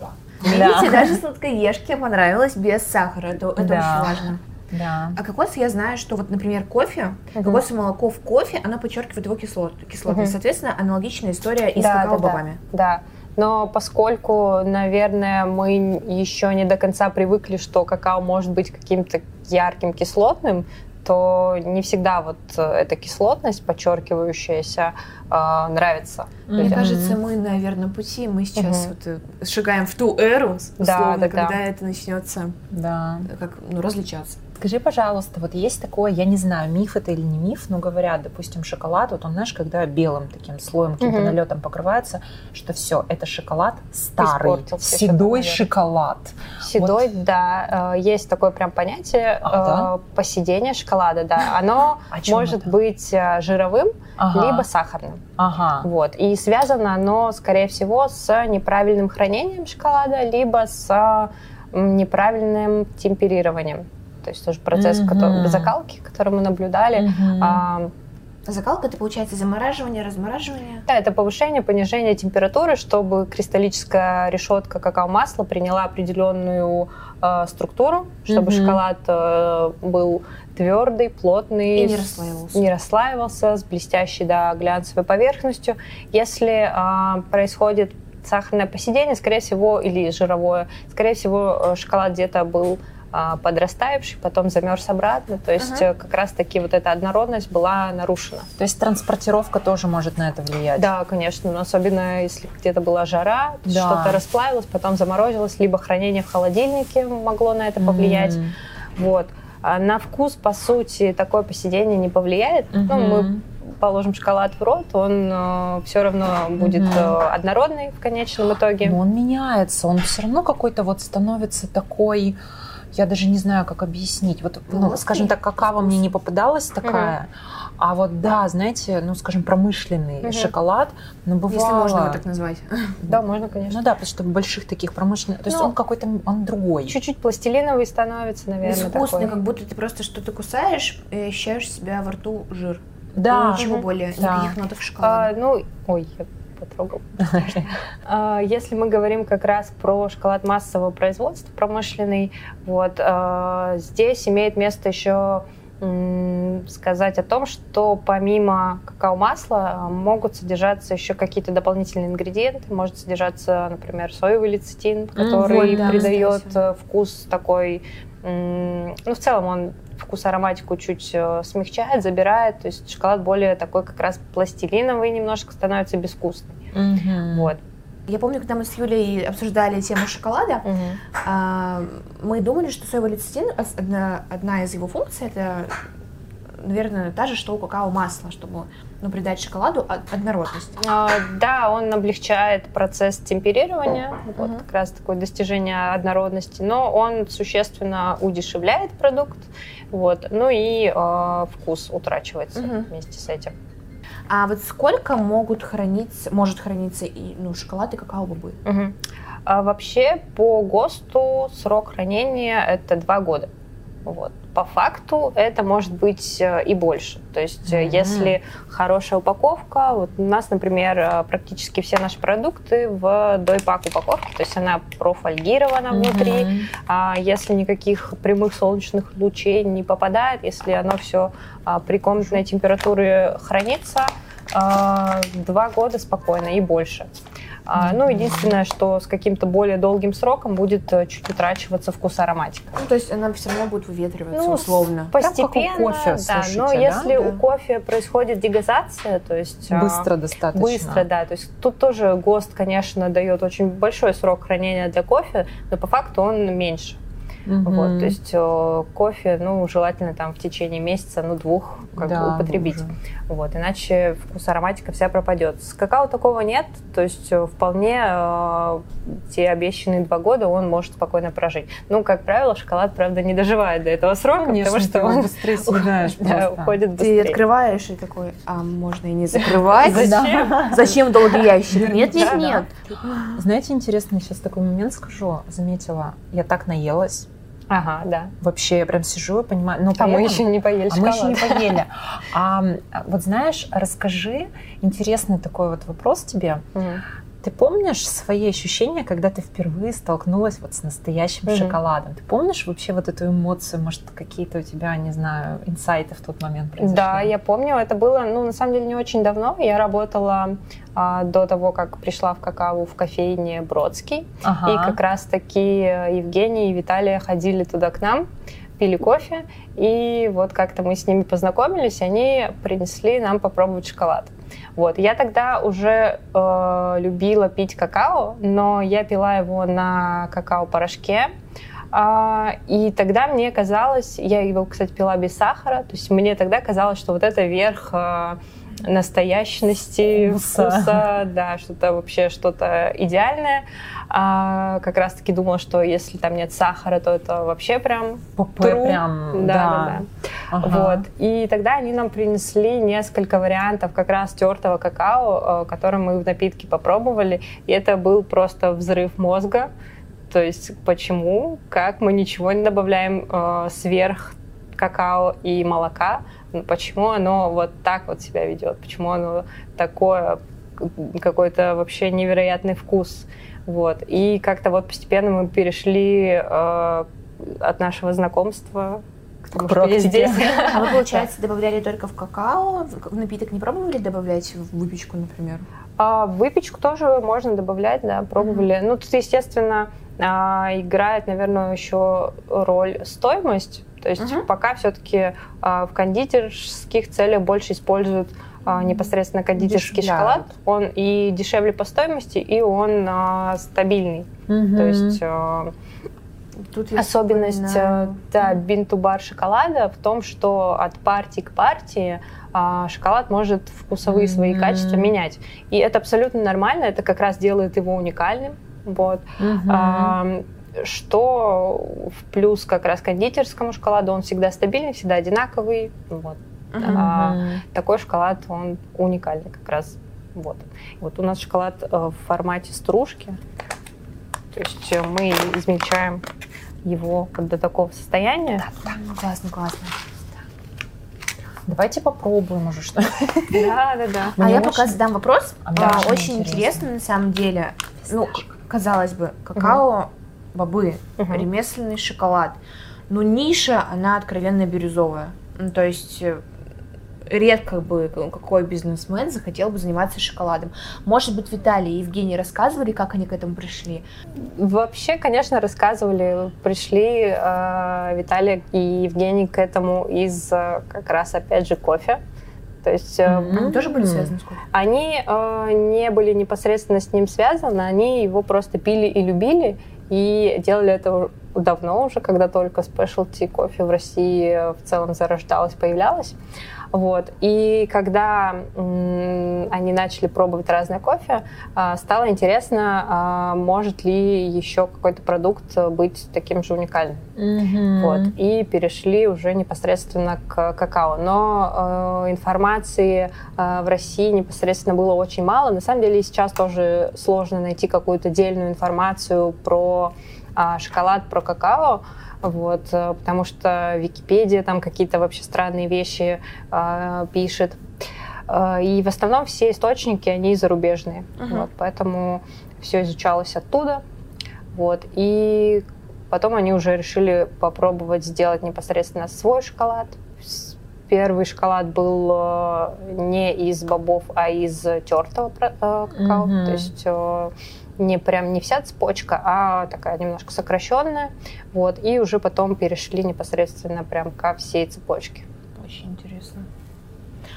Да. Видите, даже сладкоежке понравилось без сахара. Это, это да. очень важно. Да. А кокос, я знаю, что вот, например, кофе, угу. кокосовое молоко в кофе, оно подчеркивает его кислот, кислотность. Угу. Соответственно, аналогичная история и да, с какао-бобами. Да, да. Но поскольку, наверное, мы еще не до конца привыкли, что какао может быть каким-то ярким кислотным, то не всегда вот э, эта кислотность, подчеркивающаяся, э, нравится. Мне людям. кажется, мы на верном пути, мы сейчас угу. вот э, шагаем в ту эру, условно, да, да, когда да. это начнется да. как, ну, различаться. Скажи, пожалуйста, вот есть такое, я не знаю, миф это или не миф, но говорят, допустим, шоколад, вот он, знаешь, когда белым таким слоем, каким-то угу. налетом покрывается, что все, это шоколад старый, седой шоколад. Седой, вот. да, э, есть такое прям понятие а, да? Э, поседение шоколада, да, оно может это? быть э, жировым, ага. либо сахарным. Ага. Вот. И связано оно, скорее всего, с неправильным хранением шоколада, либо с неправильным темперированием то есть тоже процесс mm-hmm. который, закалки, который мы наблюдали. Mm-hmm. А, Закалка это получается замораживание, размораживание? Да, это повышение, понижение температуры, чтобы кристаллическая решетка какао-масла приняла определенную э, структуру, чтобы mm-hmm. шоколад э, был твердый, плотный, и не расслаивался. не расслаивался, с блестящей да, глянцевой поверхностью. Если э, происходит сахарное поседение, скорее всего, или жировое, скорее всего, э, шоколад где-то был а, подрастающий, потом замерз обратно. То есть uh-huh. как раз-таки вот эта однородность была нарушена. То есть транспортировка тоже может на это влиять? Да, конечно. Но особенно если где-то была жара, да. что-то расплавилось, потом заморозилось, либо хранение в холодильнике могло на это повлиять. Mm. Вот. А на вкус, по сути, такое посидение не повлияет. Uh-huh. Ну, мы положим шоколад в рот, он э, все равно будет mm-hmm. э, однородный в конечном итоге. Но он меняется, он все равно какой-то вот становится такой я даже не знаю, как объяснить. Вот, ну, скажем так, какао мне не попадалась такая. Угу. А вот да, знаете, ну, скажем, промышленный угу. шоколад, ну, бывало... Если можно его так назвать. Да, можно, конечно. Ну да, потому что больших таких промышленных... То есть ну, он какой-то, он другой. Чуть-чуть пластилиновый становится, наверное, Вкусный, как будто ты просто что-то кусаешь и ощущаешь себя во рту жир. Да. И ничего угу. более, да. никаких ноток шоколада. А, ну, ой, я потрогал. А, если мы говорим как раз про шоколад массового производства, промышленный, вот, а, здесь имеет место еще сказать о том, что помимо какао-масла могут содержаться еще какие-то дополнительные ингредиенты. Может содержаться, например, соевый лецитин, который mm, вот, да, придает вкус такой... Ну, в целом он вкус ароматику чуть э, смягчает, забирает. То есть шоколад более такой как раз пластилиновый немножко становится безвкусный. Mm-hmm. Вот. Я помню, когда мы с Юлей обсуждали тему шоколада, а, мы думали, что соевый лецитин, одна, одна из его функций, это, наверное, та же, что у какао-масла, чтобы ну, придать шоколаду однородность. А, да, он облегчает процесс темперирования, вот как раз такое достижение однородности, но он существенно удешевляет продукт, вот, ну и э, вкус утрачивается uh-huh. вместе с этим. А вот сколько могут храниться, может храниться и ну, шоколад и какао-бобы? Угу. А вообще по ГОСТу срок хранения это два года. Вот. По факту это может быть э, и больше. То есть mm-hmm. если хорошая упаковка, вот у нас, например, э, практически все наши продукты в дойпак упаковке, то есть она профольгирована mm-hmm. внутри. А если никаких прямых солнечных лучей не попадает, если оно все а, при комнатной температуре хранится, два года спокойно и больше. А, ну, единственное, что с каким-то более долгим сроком будет э, чуть утрачиваться вкус ароматика. Ну, то есть она все равно будет выветриваться ну, условно. Постепенно, как у кофе, да. Слушайте, но да? если да. у кофе происходит дегазация, то есть... А, быстро достаточно. Быстро, да. То есть тут тоже ГОСТ, конечно, дает очень большой срок хранения для кофе, но по факту он меньше. Угу. Вот, то есть э, кофе, ну, желательно там в течение месяца, ну, двух, как Да, бы употребить. боже. Вот, иначе вкус ароматика вся пропадет. С какао такого нет, то есть э, вполне э, те обещанные два года он может спокойно прожить. Ну, как правило, шоколад, правда, не доживает до этого срока, Конечно, потому что ты он быстрее съедаешь да, уходит Ты быстрее. открываешь и такой, а можно и не закрывать? Зачем? Зачем долгий ящик? Нет, нет, нет. Знаете, интересно, сейчас такой момент скажу. Заметила, я так наелась. Ага, да. Вообще, я прям сижу и понимаю. Но А мы этом- еще не поели А мы еще не поели. А, вот знаешь, расскажи, интересный такой вот вопрос тебе. Мгм. Ты помнишь свои ощущения, когда ты впервые столкнулась вот с настоящим Мгм. шоколадом? Ты помнишь вообще вот эту эмоцию, может, какие-то у тебя, не знаю, инсайты в тот момент произошли? Да, я помню, это было, ну, на самом деле, не очень давно. Я работала а, до того, как пришла в какао в кофейне Бродский. Ага. И как раз-таки э, Евгений и Виталия ходили туда к нам, пили кофе, и вот как-то мы с ними познакомились, они принесли нам попробовать шоколад. Вот. Я тогда уже э, любила пить какао, но я пила его на какао-порошке, А, и тогда мне казалось, я его, кстати, пила без сахара, то есть мне тогда казалось, что вот это верх э, настоящности, Вкуса. вкуса, да, что-то вообще что-то идеальное. А, как раз-таки думала, что если там нет сахара, то это вообще прям ПП true. прям, да, да. да, да. Ага. Вот. И тогда они нам принесли несколько вариантов как раз тертого какао, э, который мы в напитке попробовали. И это был просто взрыв мозга. То есть почему, как мы ничего не добавляем э, сверх какао и молока, почему оно вот так вот себя ведет, почему оно такое, какой-то вообще невероятный вкус. Вот. И как-то вот постепенно мы перешли э, от нашего знакомства к тому, что есть здесь. А вы, получается, добавляли только в какао? В напиток не пробовали добавлять в выпечку, например? А выпечку тоже можно добавлять, да, пробовали. Ну, тут, естественно, а, играет, наверное, еще роль стоимость. То есть Мгм. пока все-таки в кондитерских целях больше используют а, непосредственно кондитерский Деш- да. шоколад. Он и дешевле по стоимости, и он а, стабильный. Мгм. То есть а, Тут Особенность вспоминаю. э, да, бин-ту-бар шоколада в том, что от партии к партии а, шоколад может вкусовые свои Мгм. качества менять. И это абсолютно нормально, это как раз делает его уникальным. Вот. А, что в плюс как раз кондитерскому шоколаду, он всегда стабильный, всегда одинаковый. Вот. Мгм. а. Такой шоколад, он уникальный как раз. Вот. Вот у нас шоколад э, в формате стружки. То есть э, мы измельчаем его до такого состояния. М, Классно, классно. Давайте попробуем уже что Да, да, да. А Мне я очень- пока задам вопрос. А, очень интересно, на самом деле. Ну, казалось бы, какао, бобы, Мгм. ремесленный шоколад. Но ниша, она откровенно бирюзовая. Ну, то есть э, редко бы какой бизнесмен захотел бы заниматься шоколадом. Может быть, Виталий и Евгений рассказывали, как они к этому пришли? Вообще, конечно, рассказывали, пришли э, Виталий и Евгений к этому из э, как раз опять же кофе. То есть Мгм. Они тоже были связаны с кофе? Они э, не были непосредственно с ним связаны, они его просто пили и любили, и делали это давно уже, когда только спешлти кофе в России в целом зарождалось, появлялось. Вот. И когда они начали пробовать разное кофе, а, стало интересно, а, может ли еще какой-то продукт быть таким же уникальным. Мгм. Вот, и перешли уже непосредственно к какао. Но э, информации в России непосредственно было очень мало. На самом деле сейчас тоже сложно найти какую-то отдельную информацию про а, шоколад, про какао. Вот, э, потому что Википедия там какие-то вообще странные вещи э, пишет. Э, И в основном все источники, они зарубежные. Мгм. Вот, поэтому все изучалось оттуда. Вот, и потом они уже решили попробовать сделать непосредственно свой шоколад. Первый шоколад был э, не из бобов, а из тертого какао. Мгм. То есть не прям не вся цепочка, а такая немножко сокращенная. Вот, и уже потом перешли непосредственно прям ко всей цепочке. Очень интересно.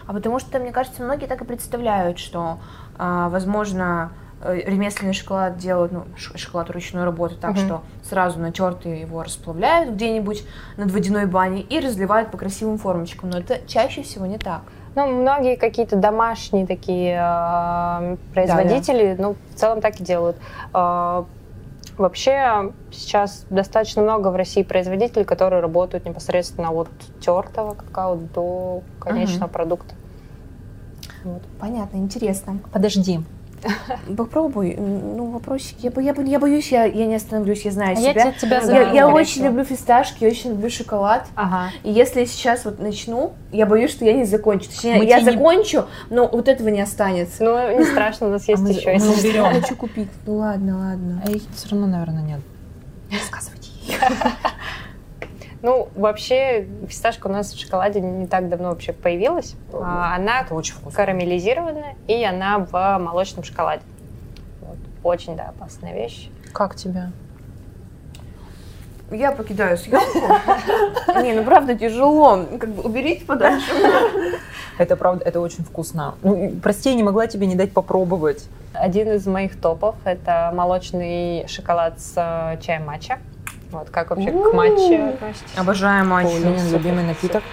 А потому что, мне кажется, многие так и представляют, что, а, возможно, э, ремесленный шоколад делают, ну, шоколад ручной работы, так Мгм. что сразу натертый его расплавляют где-нибудь над водяной баней и разливают по красивым формочкам. Но это чаще всего не так. Ну, многие какие-то домашние такие э, производители, ну, в целом так и делают. Э, вообще сейчас достаточно много в России производителей, которые работают непосредственно от тертого какао до конечного продукта. Понятно, интересно. Подожди. Попробуй. Ну, вопросики. Я, я, я боюсь, я, я не остановлюсь, я знаю А я себя. те- тебя Я, знаю, я скорее очень люблю фисташки, очень люблю шоколад. Ага. И если я сейчас вот начну, я боюсь, что я не закончу. Точнее, Мы я тебе не- закончу, но вот этого не останется. Ну, не страшно, у нас есть мы- еще. мы уберем. Я хочу купить. Ну ладно, ладно. А их все равно, наверное, нет. Рассказывайте. Ну, вообще, фисташка у нас в шоколаде не так давно вообще появилась. А, Она Это очень вкусно. карамелизированная, и она в молочном шоколаде. Вот. Очень, да, опасная вещь. Как тебе? Я покидаю съемку. Не, ну правда тяжело. Как бы уберите подальше. Это правда, это очень вкусно. Ну, прости, я не могла тебе не дать попробовать. Один из моих топов – это молочный шоколад с э, чаем матча. Вот, как вообще к матче относитесь? Обожаю матч. Ленин, любимый напиток.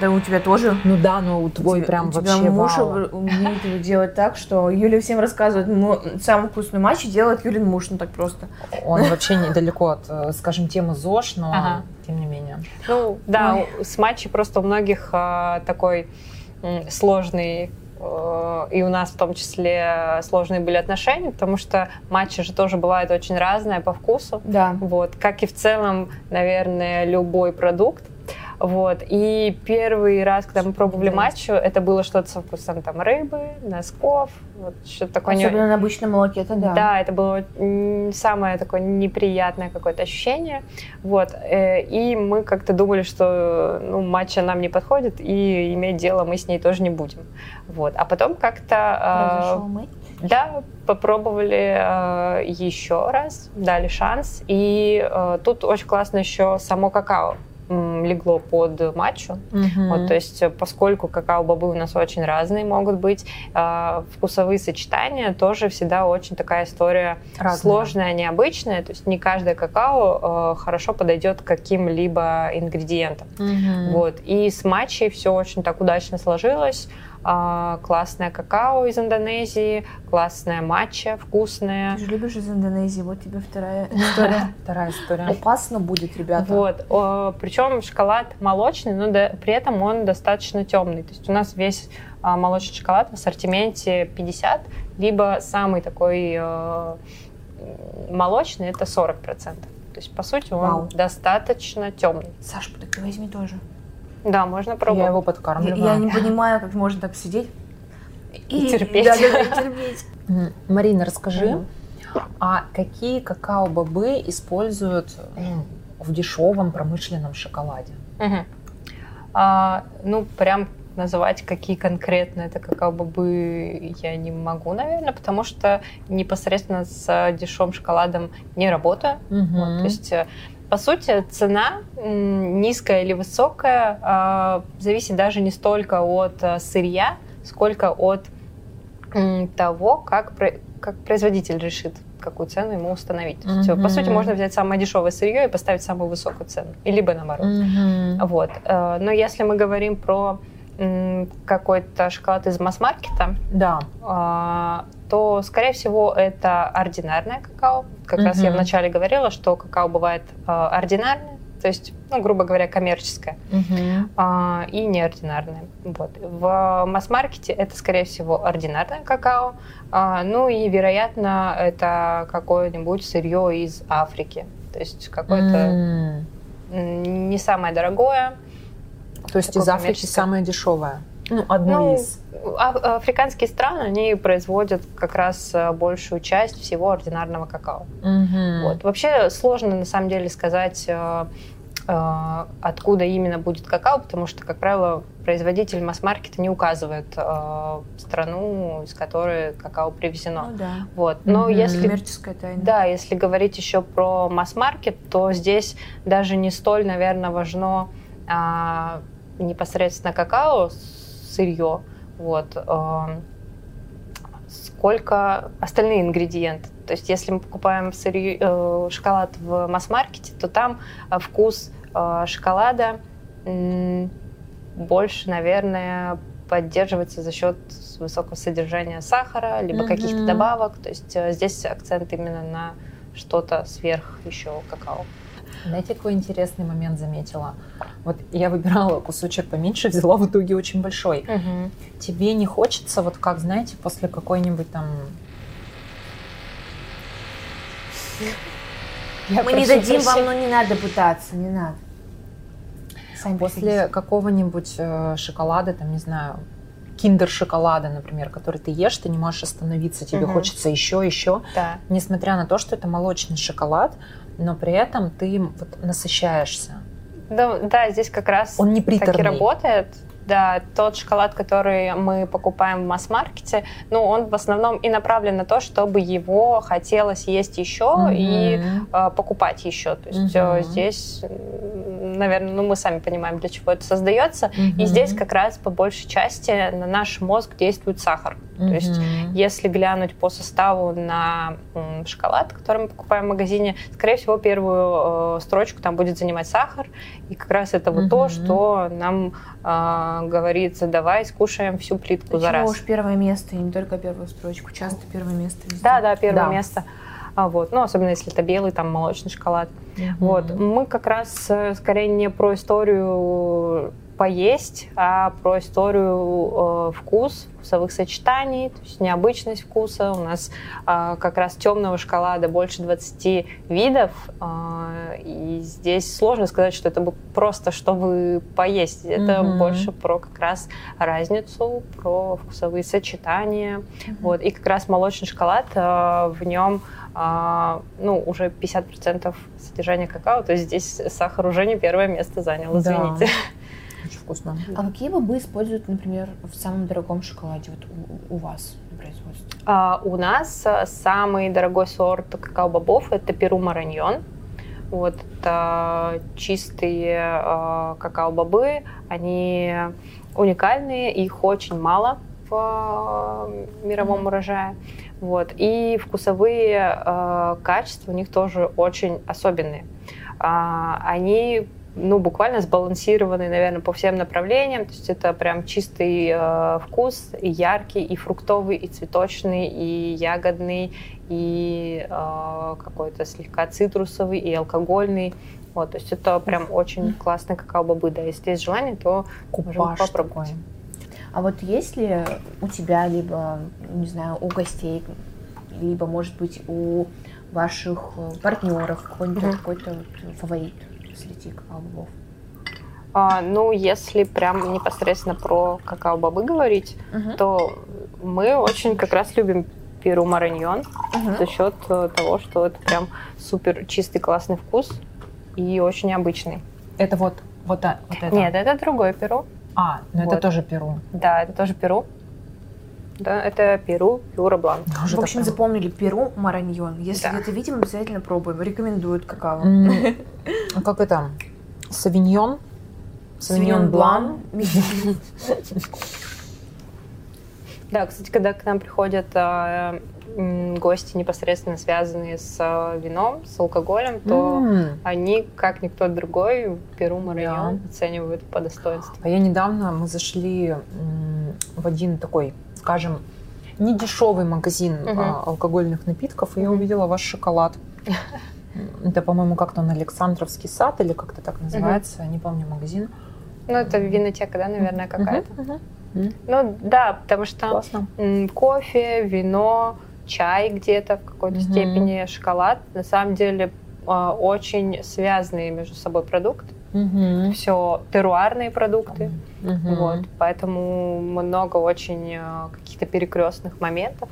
Да у тебя тоже. Ну да, ну твой У тебя- прям у тебя вообще муж вау. умеет его делать так, что Юля всем рассказывает, «Мо- самый вкусный матч делает Юлин муж, ну так просто. Он вообще недалеко от, э, скажем, темы ЗОЖ, но Ага. тем не менее. Ну, да, у- с матчей просто у многих э, такой м, сложный и у нас в том числе сложные были отношения, потому что матчи же тоже бывают очень разные по вкусу. Да. Вот, как и в целом, наверное, любой продукт. Вот. И первый раз, когда мы пробовали матчу, это было что-то со вкусом там рыбы, носков, вот что-то такое. не- Особенно на обычном молоке, это да. Да, это было самое такое неприятное какое-то ощущение. Вот. э, И мы как-то думали, что ну, матча нам не подходит, и иметь дело мы с ней тоже не будем. Вот. А потом как-то... э, да, попробовали э, еще раз, дали шанс. И э, тут очень классно еще само какао легло под матчу. Вот, то есть, э, поскольку какао-бобы у нас очень разные могут быть, э, вкусовые сочетания тоже всегда очень такая история Разные. сложная, необычная. То есть не каждое какао э, хорошо подойдет к каким-либо ингредиентам. Мгм. Вот. И с матчей все очень так удачно сложилось. А, классное какао из Индонезии, классная матча, вкусная. Ты же любишь из Индонезии, вот тебе вторая история. Вторая история. Опасно будет, ребята. Вот. причем шоколад молочный, но при этом он достаточно темный. То есть у нас весь а, молочный шоколад в ассортименте 50, либо самый такой э, молочный это 40%. То есть, по сути, он Вау. достаточно темный. Саш, так возьми тоже. Да, можно Я пробовать. его Я, подкармливаю. я не понимаю, как можно так сидеть И терпеть. Да, да, да, и терпеть. Марина, расскажи, а какие какао-бобы используют в дешевом промышленном шоколаде? Мгм. А, ну, прям называть, какие конкретно это какао-бобы, я не могу, наверное, потому что непосредственно с дешевым шоколадом не работаю. Вот, то есть, э, по сути, цена низкая или высокая а, зависит даже не столько от а, сырья, сколько от того, как, как производитель решит, какую цену ему установить. То есть, По сути, можно взять самое дешевое сырье и поставить самую высокую цену, и либо наоборот. Мгм. Вот. э, Но если мы говорим про какой-то шоколад из масс-маркета, Да. а, то, скорее всего, это ординарное какао. Как раз я вначале говорила, что какао бывает а, ординарное, то есть, ну, грубо говоря, коммерческое, Мгм. а, и неординарное. Вот. В масс-маркете это, скорее всего, ординарное какао, а, ну и, вероятно, это какое-нибудь сырье из Африки. То есть какое-то м, не самое дорогое, То есть из Африки самое дешевое. Ну, одно Ну, из. А- Африканские страны, они производят как раз э, большую часть всего ординарного какао. Мгм. Вот. Вообще сложно на самом деле сказать, э, э, откуда именно будет какао, потому что, как правило, производитель масс-маркета не указывает э, страну, из которой какао привезено. Ну да. Вот. Но Мгм. если Коммерческая тайна. да, если говорить еще про масс-маркет, то здесь даже не столь, наверное, важно а, непосредственно какао, сырье, вот, а, сколько остальные ингредиенты. То есть если мы покупаем сырье, э, шоколад в масс-маркете, то там э, вкус э, шоколада больше, наверное, поддерживается за счет высокого содержания сахара, либо Мгм. каких-то добавок. То есть э, здесь акцент именно на что-то сверх еще какао. Знаете, какой интересный момент заметила? Вот я выбирала кусочек поменьше, взяла в итоге очень большой. Тебе не хочется, вот как, знаете, после какой-нибудь там... Я Мы не дадим вам, прощения. но не надо пытаться, не надо. Сами После какого-нибудь э, шоколада, там, не знаю, киндер-шоколада, например, который ты ешь, ты не можешь остановиться, тебе Мгм. хочется еще, еще. Да. Несмотря на то, что это молочный шоколад, но при этом ты вот насыщаешься. Да, да, здесь как раз Он не так и работает. Да, тот шоколад, который мы покупаем в масс-маркете, ну, он в основном и направлен на то, чтобы его хотелось есть еще и Мгм. э, покупать еще. То есть Мгм. здесь, наверное, ну, мы сами понимаем, для чего это создается. И Мгм. здесь как раз по большей части на наш мозг действует сахар. То есть если глянуть по составу на м, шоколад, который мы покупаем в магазине, скорее всего, первую э, строчку там будет занимать сахар. И как раз это вот то, что нам э, говорится, давай скушаем всю плитку за Почему раз. уж первое место, и не только первую строчку, часто первое место везде. Да, да, первое Да. место. А, вот. Ну, особенно если это белый, там, молочный шоколад. Мгм. Вот. Мы как раз э, скорее не про историю поесть, а про историю э, вкус, вкусовых сочетаний, то есть необычность вкуса. У нас э, как раз темного шоколада больше 20 видов, э, и здесь сложно сказать, что это просто чтобы поесть. Это Мгм. больше про как раз разницу, про вкусовые сочетания. Вот. И как раз молочный шоколад, э, в нем а, ну, уже 50% содержания какао, то есть здесь сахар уже не первое место занял, Да. Очень вкусно. А какие бобы используют, например, в самом дорогом шоколаде вот у, у вас на производстве? А, у нас а, самый дорогой сорт какао-бобов – это Перу Мараньон. Вот это чистые а, какао-бобы, они уникальные, их очень мало в а, мировом урожае. Вот. И вкусовые а, качества у них тоже очень особенные. А, они ну, буквально сбалансированы, наверное, по всем направлениям. То есть это прям чистый э, вкус, и яркий, и фруктовый, и цветочный, и ягодный, и э, какой-то слегка цитрусовый, и алкогольный. Вот, то есть это прям очень классный какао-бобы. Да, если есть желание, то можем Купаж попробовать. такой. А вот есть ли у тебя, либо, не знаю, у гостей, либо, может быть, у ваших э, партнеров какой-то вот фаворит среди какао-бобов? А, ну, если прям непосредственно про какао-бобы говорить, то мы очень как раз любим Перу Мараньон Мгм. за счет э, того, что это прям супер чистый классный вкус и очень необычный. Это вот, вот, а- вот это? Нет, это другой Перу. А, ну это Вот. тоже перу. Да, это тоже Перу. Да, это Перу Пюра Блан. Уже В общем, так прям- запомнили Перу Мараньон. Если Да. где-то видим, обязательно пробуем. Рекомендуют какао. А Как это? Савиньон? Савиньон Блан? Да, кстати, когда к нам приходят э, гости, непосредственно связанные с э, вином, с алкоголем, то М, они, как никто другой, Перу Мараньон оценивают по достоинству. А я недавно, мы зашли в один такой, скажем, не дешевый магазин а, алкогольных напитков, и я увидела ваш шоколад. Это, по-моему, как-то он Александровский сад или как-то так называется, не помню магазин. Ну, это винотека, да, наверное, какая-то. Ну, да, потому что Классно. кофе, вино, чай где-то в какой-то степени, шоколад, на самом деле а, очень связанные между собой продукты. Мгм. Все теруарные продукты. Мгм. Вот, поэтому много очень э, каких-то перекрестных моментов.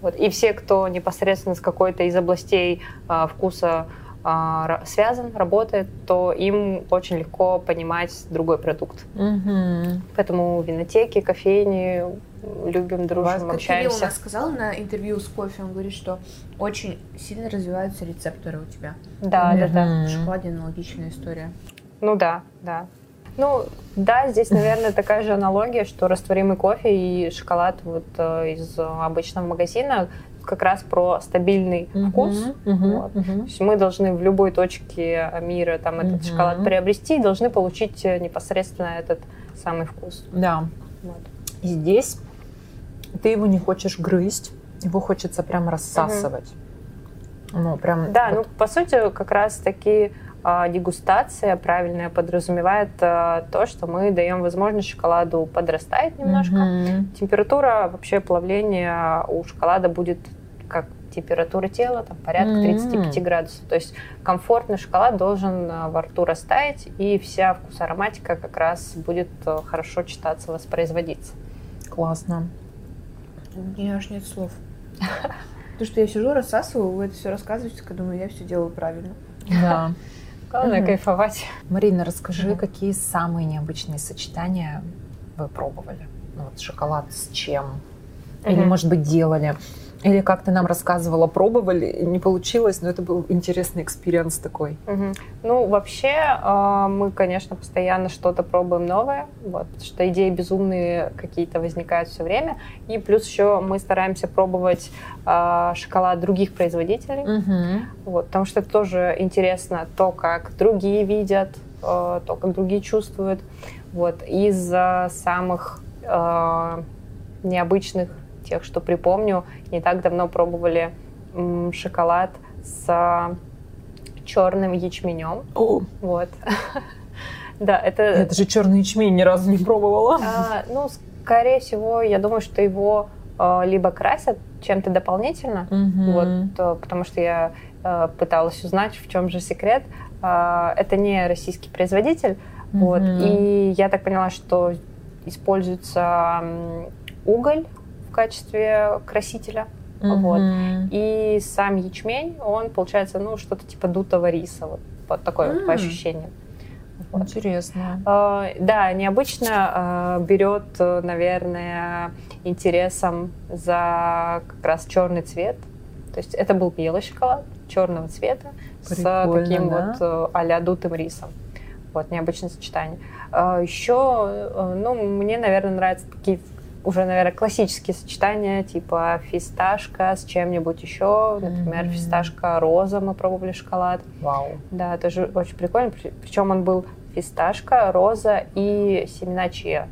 Вот, и все, кто непосредственно с какой-то из областей э, вкуса э, связан, работает, то им очень легко понимать другой продукт. Мгм. Поэтому винотеки, кофейни любим, дружим, Как Кирилл у общаемся. нас сказал на интервью с кофе, он говорит, что очень сильно развиваются рецепторы у тебя. Да, да, да. Мгм. В шоколаде аналогичная история. Ну да, да. Ну, да, здесь, наверное, такая же аналогия, что растворимый кофе и шоколад вот э, из обычного магазина как раз про стабильный вкус. Мгм, Вот. мгм. То есть мы должны в любой точке мира там этот Мгм. шоколад приобрести и должны получить э, непосредственно этот самый вкус. Да. Вот. И здесь ты его не хочешь грызть, его хочется прям рассасывать. Ну, прям... Да, вот- ну по сути как раз таки а, дегустация правильная подразумевает а, то, что мы даем возможность шоколаду подрастать немножко. Мгм. Температура вообще плавления у шоколада будет как температура тела, там порядка М. 35 градусов. То есть комфортный шоколад должен а, во рту растаять, и вся вкус-ароматика как раз будет а, хорошо читаться, воспроизводиться. Классно. У меня аж нет слов. Потому что я сижу, рассасываю, вы это все рассказываете, такая думаю, я все делаю правильно. Да. Главное Мгм. кайфовать. Марина, расскажи, Мгм. какие самые необычные сочетания вы пробовали? Ну, вот шоколад с чем? Или, Мгм. может быть, делали? Или как ты нам рассказывала, пробовали, не получилось, но это был интересный experience такой. Мгм. Ну, вообще, э, мы, конечно, постоянно что-то пробуем новое, вот, потому что идеи безумные какие-то возникают все время. И плюс еще мы стараемся пробовать э, шоколад других производителей, вот, потому что это тоже интересно, то, как другие видят, э, то, как другие чувствуют. Вот, из самых необычных, тех, что припомню, не так давно пробовали шоколад с черным ячменем. О, Вот. Да, это... это же черный ячмень ни разу не пробовала. а, Ну, скорее всего, я думаю, что его э, либо красят чем-то дополнительно, вот, потому что я пыталась узнать, в чем же секрет. А, Это не российский производитель, вот, и я так поняла, что используется уголь в качестве красителя. вот. Мгм. И сам ячмень, он получается, ну, что-то типа дутого риса, вот, вот такое вот по ощущениям. Вот. Интересно. Э, Да, необычно э, берет, э, наверное, интересом за как раз черный цвет. То есть это был белый шоколад черного цвета с Прикольно, таким да? вот э, а-ля дутым рисом. Вот, необычное сочетание. Э, Еще, э, ну, мне, наверное, нравятся такие уже, наверное, классические сочетания, типа фисташка с чем-нибудь еще. Например, Мгм. фисташка роза мы пробовали шоколад. Вау. Да, тоже очень прикольно. Причем он был фисташка, роза и семена чиа.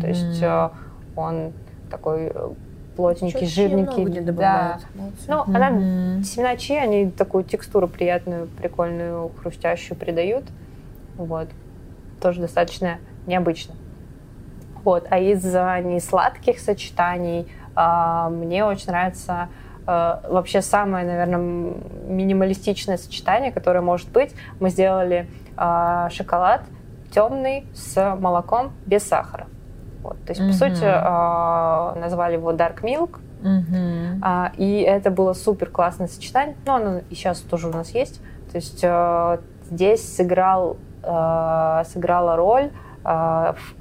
То есть э, он такой э, плотненький, чьи жирненький. где да. добавляют. Молодцы. Ну, она Мгм. семена чиа, они такую текстуру приятную, прикольную, хрустящую придают. Вот. Тоже достаточно необычно. Вот. А из а, несладких сочетаний а, мне очень нравится а, вообще самое, наверное, минималистичное сочетание, которое может быть. Мы сделали а, шоколад темный с молоком без сахара. Вот. То есть, Мгм. по сути, а, назвали его Dark Milk. Мгм. А, и это было супер классное сочетание. Ну, оно и сейчас тоже у нас есть. То есть э, здесь сыграл, э, сыграла роль, э,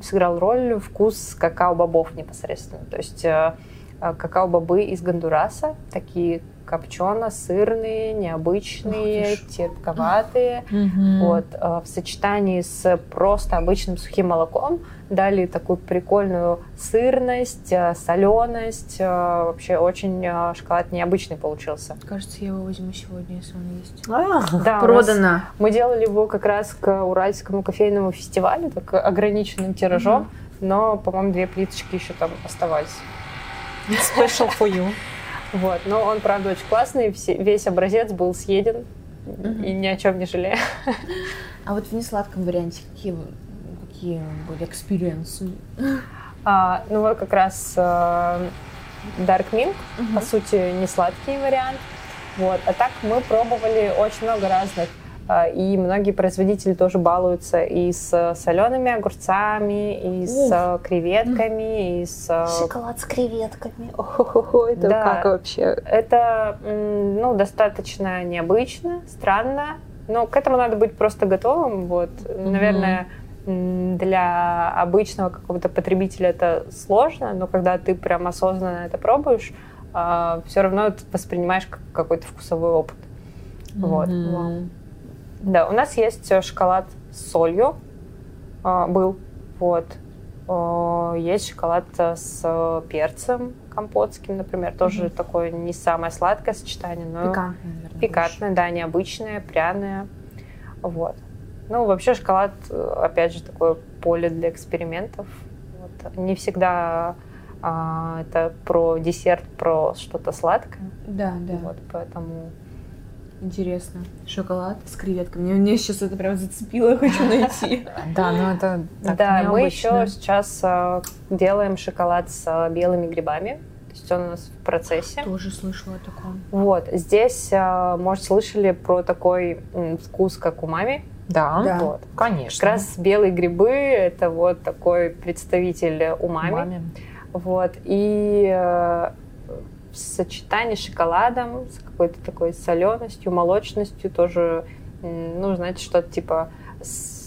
сыграл роль вкус какао-бобов непосредственно. То есть э, э, какао-бобы из Гондураса, такие копчено-сырные, необычные, Ух терпковатые. Мгм. Вот, э, в сочетании с просто обычным сухим молоком дали такую прикольную сырность, э, соленость. э, Вообще очень э, шоколад необычный получился. Кажется, я его возьму сегодня, если он есть. А, Да, Продано. Мы делали его как раз к Уральскому кофейному фестивалю, так ограниченным тиражом, но, по-моему, две плиточки еще там оставались. Special for you. Вот, но он, правда, очень классный, все- весь образец был съеден, и ни о чем не жалею. А вот в несладком варианте какие, какие были experience ы? А, ну вот как раз э, Dark Milk, по сути, не сладкий вариант. Вот. А так мы пробовали очень много разных. э, И многие производители тоже балуются и с солеными огурцами, и с э, креветками, и с... э, Шоколад с креветками. Охо-хо-хо, это Да. как вообще? Это ну, достаточно необычно, странно, но к этому надо быть просто готовым. Вот. Наверное, для обычного какого-то потребителя это сложно, но когда ты прям осознанно это пробуешь, все равно это воспринимаешь как какой-то вкусовой опыт. Вот. Мгм. Да, у нас есть э, шоколад с солью. А, был. Вот. О, Есть шоколад с э, перцем компотским, например. Тоже Мгм. такое не самое сладкое сочетание, но Пикантный, наверное. пикантное, да, необычное, пряное. Вот. Ну, вообще шоколад, э, опять же, такое поле для экспериментов. Вот. Не всегда а, это про десерт, про что-то сладкое. Да, да. Вот, поэтому Интересно. Шоколад с креветками. Мне, мне сейчас это прям зацепило, я хочу найти. Да, ну это да, мы еще сейчас а, делаем шоколад с а, белыми грибами. То есть он у нас в процессе. Тоже слышала о таком. Вот. Здесь, а, может, слышали про такой вкус, как у мами. Да, Да. Вот. конечно. Как раз белые грибы – это вот такой представитель умами. Маме. Вот. И э, в сочетании с шоколадом, с какой-то такой соленостью, молочностью тоже, ну, знаете, что-то типа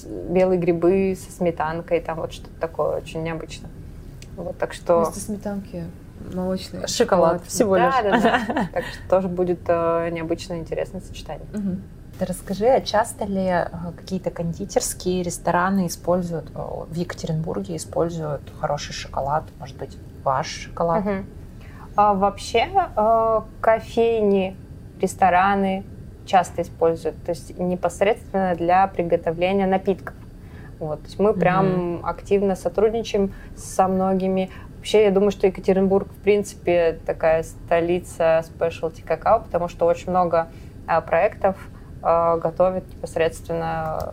белые грибы со сметанкой, там вот что-то такое очень необычно. Вот, так что... Вместо сметанки молочный Шоколад всего лишь. Да, да, да. Так что тоже будет э, необычное, интересное сочетание. Мгм. Ты расскажи, а часто ли э, какие-то кондитерские рестораны используют, э, в Екатеринбурге используют хороший шоколад, может быть, ваш шоколад? Мгм. А вообще э, кофейни, рестораны часто используют, то есть непосредственно для приготовления напитков. Вот, то есть мы прям активно сотрудничаем со многими. Вообще, я думаю, что Екатеринбург, в принципе, такая столица спешлти какао, потому что очень много а, проектов а, готовят непосредственно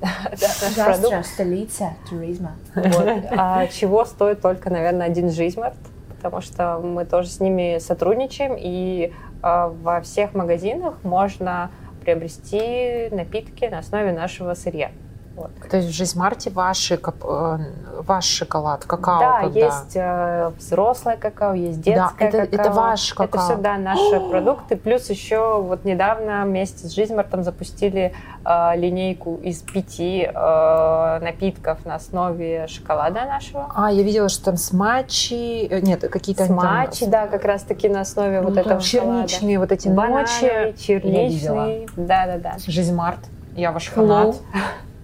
продукт. Гастро, столица туризма. А чего стоит только, наверное, один Жизмарт, потому что мы тоже с ними сотрудничаем, и а, во всех магазинах можно приобрести напитки на основе нашего сырья. Вот. То есть в Жизмарте ваши, кап- э, ваш шоколад, какао, да, когда? есть э, взрослое какао, есть детское Да, это- какао. это ваш Это какао. все, да, наши продукты. Плюс еще вот недавно вместе с Жизмартом запустили э, линейку из пяти э, напитков на основе шоколада нашего. А, я видела, что там смачи, э, нет, какие-то они там Смачи, да, как раз таки на основе вот Ну, этого черничные вот эти шоколада. ночи. Банановый, черничный. Да, да, да. Жизмарт, я ваш фанат.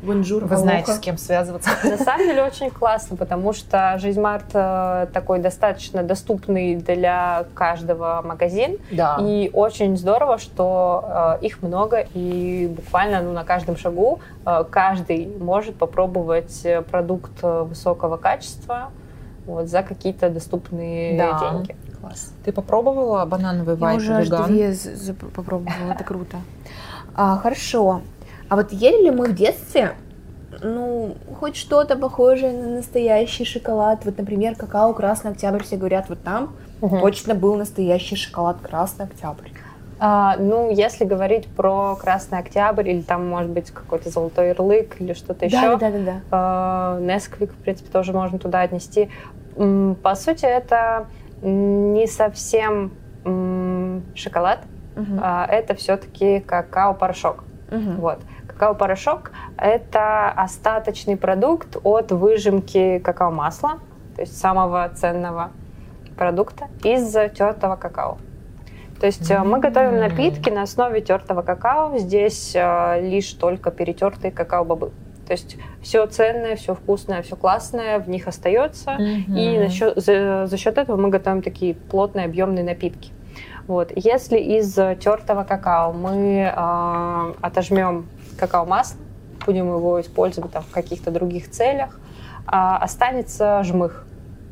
Бонжур, Вы знаете, с кем связываться. На самом деле очень классно, потому что Жизмарт э, такой достаточно доступный для каждого магазин. Да. И очень здорово, что э, их много, и буквально ну, на каждом шагу э, каждый может попробовать э, продукт высокого качества вот, за какие-то доступные Да. деньги. Класс. Ты попробовала банановый Я вайп уже аж две попробовала, это круто. А, хорошо. А вот ели ли мы в детстве, ну, хоть что-то похожее на настоящий шоколад? Вот, например, какао Красный Октябрь, все говорят, вот там точно был настоящий шоколад Красный Октябрь. А, ну, если говорить про Красный Октябрь, или там, может быть, какой-то золотой ярлык, или что-то еще, Да, да, да, да. Несквик, в принципе, тоже можно туда отнести. По сути, это не совсем шоколад, Мгм. а это все-таки какао-порошок. Мгм. Вот. Какао-порошок – это остаточный продукт от выжимки какао-масла, то есть самого ценного продукта, из тертого какао. То есть э, мы готовим напитки на основе тертого какао. Здесь э, лишь только перетертые какао-бобы. То есть все ценное, все вкусное, все классное в них остается. И Мгм. насчет- за, за счет этого мы готовим такие плотные, объемные напитки. Вот. Если из тертого какао мы э, отожмем какао-масло, будем его использовать там, в каких-то других целях, а останется жмых.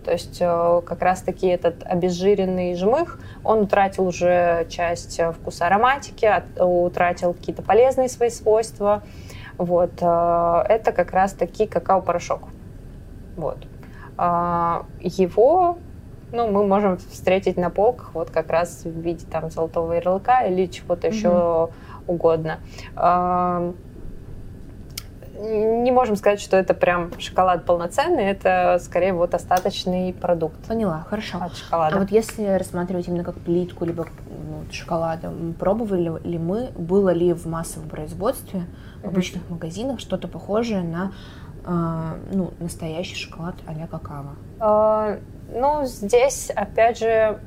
То есть э, как раз-таки этот обезжиренный жмых, он утратил уже часть э, вкуса ароматики, от- утратил какие-то полезные свои свойства. Вот. э, Это как раз-таки какао-порошок. Вот. А, Его ну, мы можем встретить на полках вот как раз в виде там золотого ярлыка или чего-то Мгм. еще угодно. А, Не можем сказать, что это прям шоколад полноценный, это скорее вот остаточный продукт Поняла, хорошо. от шоколада. А вот если рассматривать именно как плитку, либо ну, шоколада, пробовали ли мы, было ли в массовом производстве, в Мгм. обычных магазинах что-то похожее на а, ну, настоящий шоколад а-ля какао? А, Ну, здесь, опять же,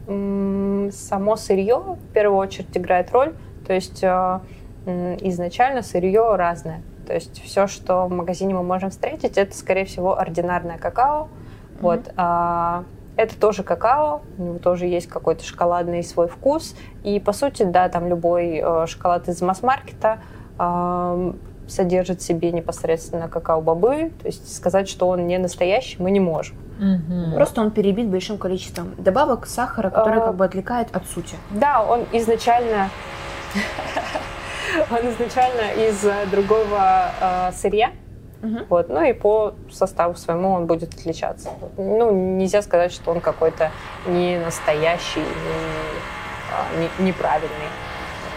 само сырье в первую очередь играет роль. То есть м, изначально сырье разное. То есть все, что в магазине мы можем встретить, это, скорее всего, ординарное какао. Mm-hmm. Вот. А, это тоже какао, у него тоже есть какой-то шоколадный свой вкус. И, по сути, да, там любой э, шоколад из масс-маркета э, содержит в себе непосредственно какао-бобы. То есть сказать, что он не настоящий, мы не можем. Угу. Просто он перебит большим количеством добавок сахара, который а, как бы отвлекает от сути. Да, он изначально он изначально из другого э, сырья, Угу. Вот, ну и по составу своему он будет отличаться. Ну, нельзя сказать, что он какой-то не настоящий, не, не, неправильный.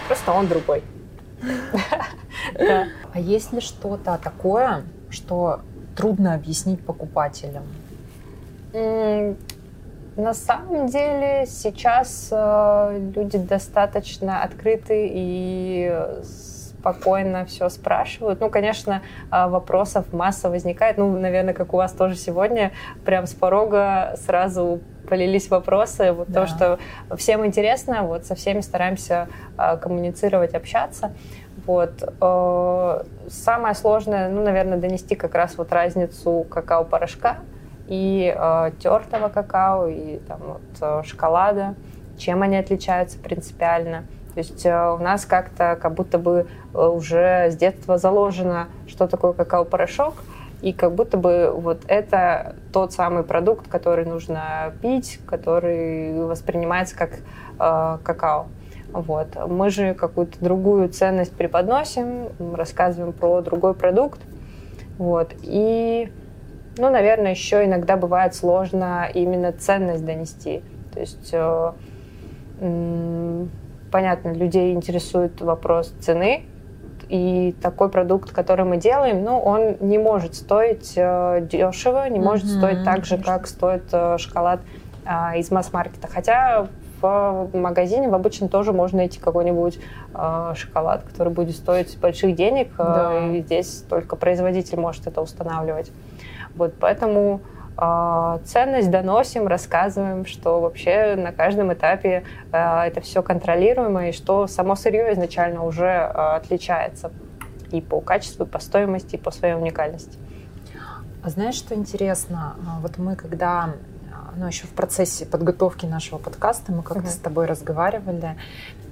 Просто он другой. А есть ли что-то такое, что трудно объяснить покупателям? На самом деле сейчас э, люди достаточно открыты и спокойно все спрашивают. Ну, конечно, а, вопросов масса возникает. Ну, наверное, как у вас тоже сегодня, прям с порога сразу полились вопросы, вот да. то, что всем интересно, вот со всеми стараемся э, коммуницировать, общаться. Вот. Э, самое сложное, ну, наверное, донести как раз вот разницу какао-порошка и э, тертого какао, и там вот э, шоколада, чем они отличаются принципиально. То есть э, у нас как-то как будто бы э, уже с детства заложено, что такое какао-порошок, и как будто бы вот это тот самый продукт, который нужно пить, который воспринимается как э, какао. Вот. Мы же какую-то другую ценность преподносим, рассказываем про другой продукт. Вот. И, ну, наверное, еще иногда бывает сложно именно ценность донести. То есть э, понятно, людей интересует вопрос цены, и такой продукт, который мы делаем, ну, он не может стоить э, дешево, не может mm-hmm, стоить так же, как стоит э, шоколад э, из масс-маркета. Хотя в магазине в обычном тоже можно найти какой-нибудь э, шоколад, который будет стоить больших денег, э, да. и здесь только производитель может это устанавливать. Вот поэтому а, ценность доносим, рассказываем, что вообще на каждом этапе а, это все контролируемо и что само сырье изначально уже а, отличается и по качеству, и по стоимости, и по своей уникальности. А знаешь, что интересно? Вот мы когда ну, еще в процессе подготовки нашего подкаста мы как-то uh-huh. с тобой разговаривали,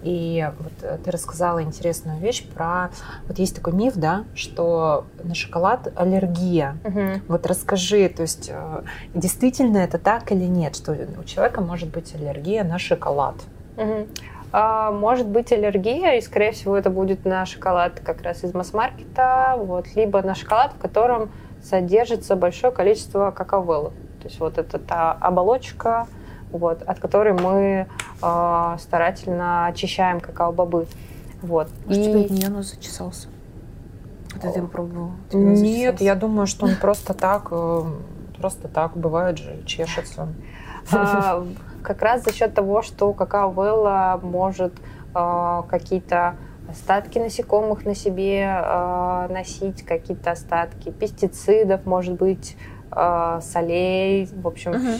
и вот э, ты рассказала интересную вещь про... Вот есть такой миф, да, что на шоколад аллергия. Угу. Вот расскажи, то есть э, действительно это так или нет, что у человека может быть аллергия на шоколад? А, может быть аллергия, и, скорее всего, это будет на шоколад как раз из масс-маркета, вот, либо на шоколад, в котором содержится большое количество какао То есть вот это та оболочка, вот, от которой мы э, старательно очищаем какао-бобы. Вот. Может, и... тебе нее нос зачесался? Это ты попробовала? Нет, я думаю, что он просто так, э, просто так, бывает же, чешется. А, как раз за счет того, что какао-велла может а, какие-то остатки насекомых на себе э, носить, какие-то остатки пестицидов, может быть, э, солей, в общем, угу.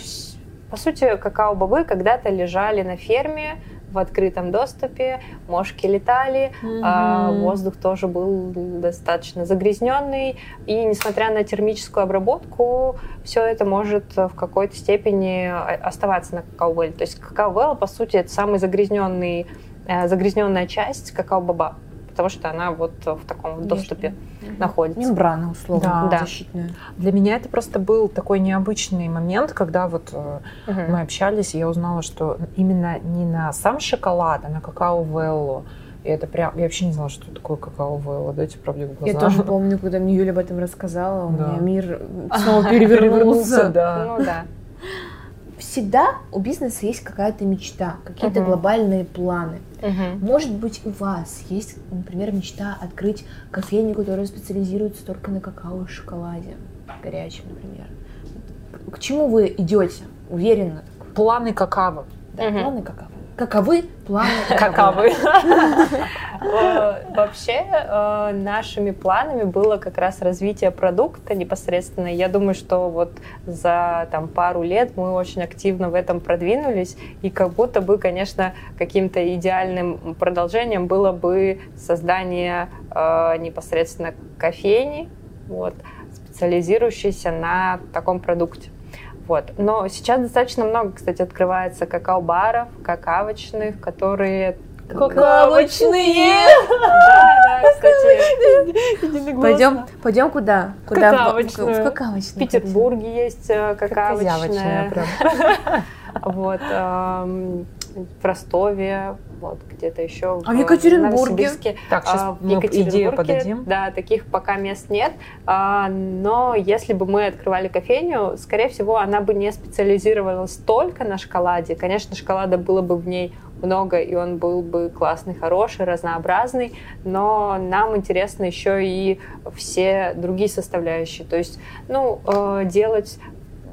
По сути, какао-бобы когда-то лежали на ферме в открытом доступе, мошки летали, а воздух тоже был достаточно загрязненный, и несмотря на термическую обработку, все это может в какой-то степени оставаться на какао-беле. То есть какао-белла, по сути, это самый загрязненный, э, загрязненная часть какао-боба потому что она вот в таком Внешне. доступе угу. находится. Мембрана, условно, да. защитная. Для меня это просто был такой необычный момент, когда вот угу. мы общались, и я узнала, что именно не на сам шоколад, а на какао-веллу. И это прям... Я вообще не знала, что такое какао-велла. Дайте правде в глаза. Я тоже помню, когда мне Юля об этом рассказала, у да. меня мир снова перевернулся. да. Ну да всегда у бизнеса есть какая-то мечта, какие-то uh-huh. глобальные планы. Uh-huh. Может быть, у вас есть, например, мечта открыть кофейню, которая специализируется только на какао и шоколаде горячем, например. К чему вы идете? Уверенно. Планы какао. Да, uh-huh. планы какао. Каковы планы? Каковы? Э, Вообще, э, нашими планами было как раз развитие продукта непосредственно. Я думаю, что вот за там, пару лет мы очень активно в этом продвинулись, и как будто бы, конечно, каким-то идеальным продолжением было бы создание э, непосредственно кофейни, вот, специализирующейся на таком продукте. Вот. Но сейчас достаточно много, кстати, открывается какао-баров, какавочных, которые... Какавочные! Да, да, кстати, Пойдем, пойдем куда? Куда? В- Какавочную. В в какавочную. Петербурге есть э, какавочная. прям. Вот. эм, В Ростове, вот где-то еще. А в Екатеринбурге? Новосибирске. Так, сейчас А, в мы идею Екатеринбурге, подадим. Да, таких пока мест нет. А, Но если бы мы открывали кофейню, скорее всего, она бы не специализировалась только на шоколаде. Конечно, шоколада было бы в ней много, и он был бы классный, хороший, разнообразный, но нам интересно еще и все другие составляющие. То есть, ну, э, делать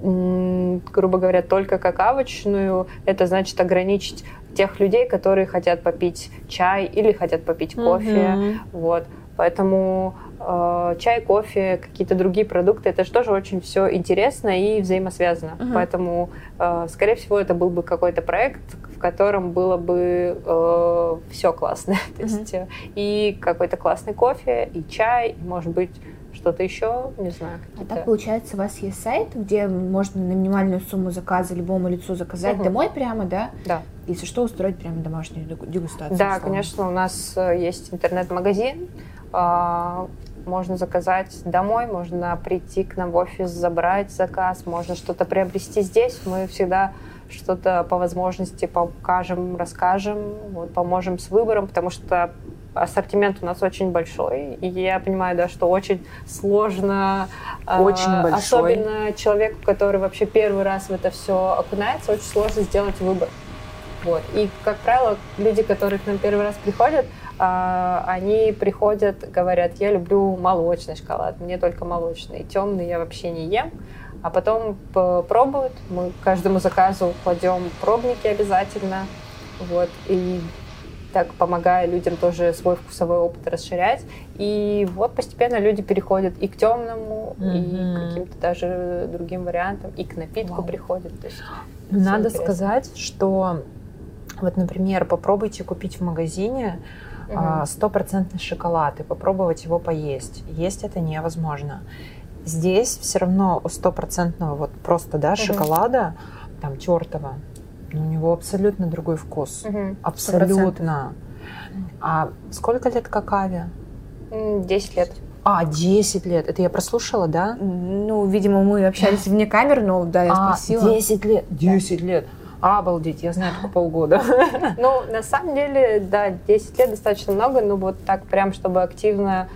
грубо говоря, только какавочную, это значит ограничить тех людей, которые хотят попить чай или хотят попить кофе. Мгм. Вот. Поэтому э, чай, кофе, какие-то другие продукты, это же тоже очень все интересно и взаимосвязано. Мгм. Поэтому, э, скорее всего, это был бы какой-то проект, в котором было бы все классно. То Мгм. есть э, и какой-то классный кофе, и чай, и, может быть, что-то еще, не знаю. А так получается, у вас есть сайт, где можно на минимальную сумму заказа любому лицу заказать Мгм. домой прямо, да? Да. Если что, устроить прямо домашнюю дегу- дегустацию. Да, условно. конечно, у нас э, есть интернет-магазин. а, Можно заказать домой, можно прийти к нам в офис, забрать заказ, можно что-то приобрести здесь. Мы всегда что-то по возможности покажем, расскажем, вот, поможем с выбором, потому что ассортимент у нас очень большой, и я понимаю, да, что очень сложно, а, Очень большой. особенно человеку, который вообще первый раз в это все окунается, очень сложно сделать выбор. Вот. И, как правило, люди, которые к нам первый раз приходят, а, они приходят, говорят, я люблю молочный шоколад, мне только молочный, темный я вообще не ем. А потом пробуют, мы каждому заказу кладем пробники обязательно, вот, и так помогая людям тоже свой вкусовой опыт расширять. И вот постепенно люди переходят и к темному, и Мгм. к каким-то даже другим вариантам, и к напитку Вау. приходят. То есть Надо интересно. сказать, что вот, например, попробуйте купить в магазине а, стопроцентный шоколад и попробовать его поесть. Есть это невозможно. Здесь все равно у стопроцентного вот просто да, шоколада, там тертого, у него абсолютно другой вкус. Мгм. Абсолютно. А сколько лет какаве? 10 лет. А, 10 лет. Это я прослушала, да? Ну, видимо, мы общались вне камер, но да, я а, спросила. 10 лет. 10 лет. Обалдеть, я знаю только полгода. Ну, на самом деле, да, 10 лет достаточно много, но вот так прям, чтобы активно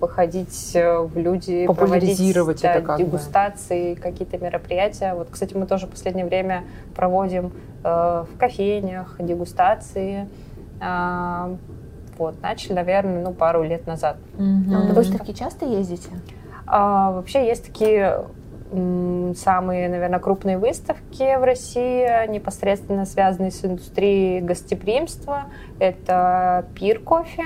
выходить э, в люди, Популяризировать проводить, да, это как бы. дегустации, какие-то мероприятия. Вот, кстати, мы тоже в последнее время проводим э, в кофейнях дегустации. А, вот, начали, наверное, ну, пару лет назад. А на Мгм. выставки часто ездите? А, вообще есть такие самые, наверное, крупные выставки в России, непосредственно связанные с индустрией гостеприимства. Это Пир кофе.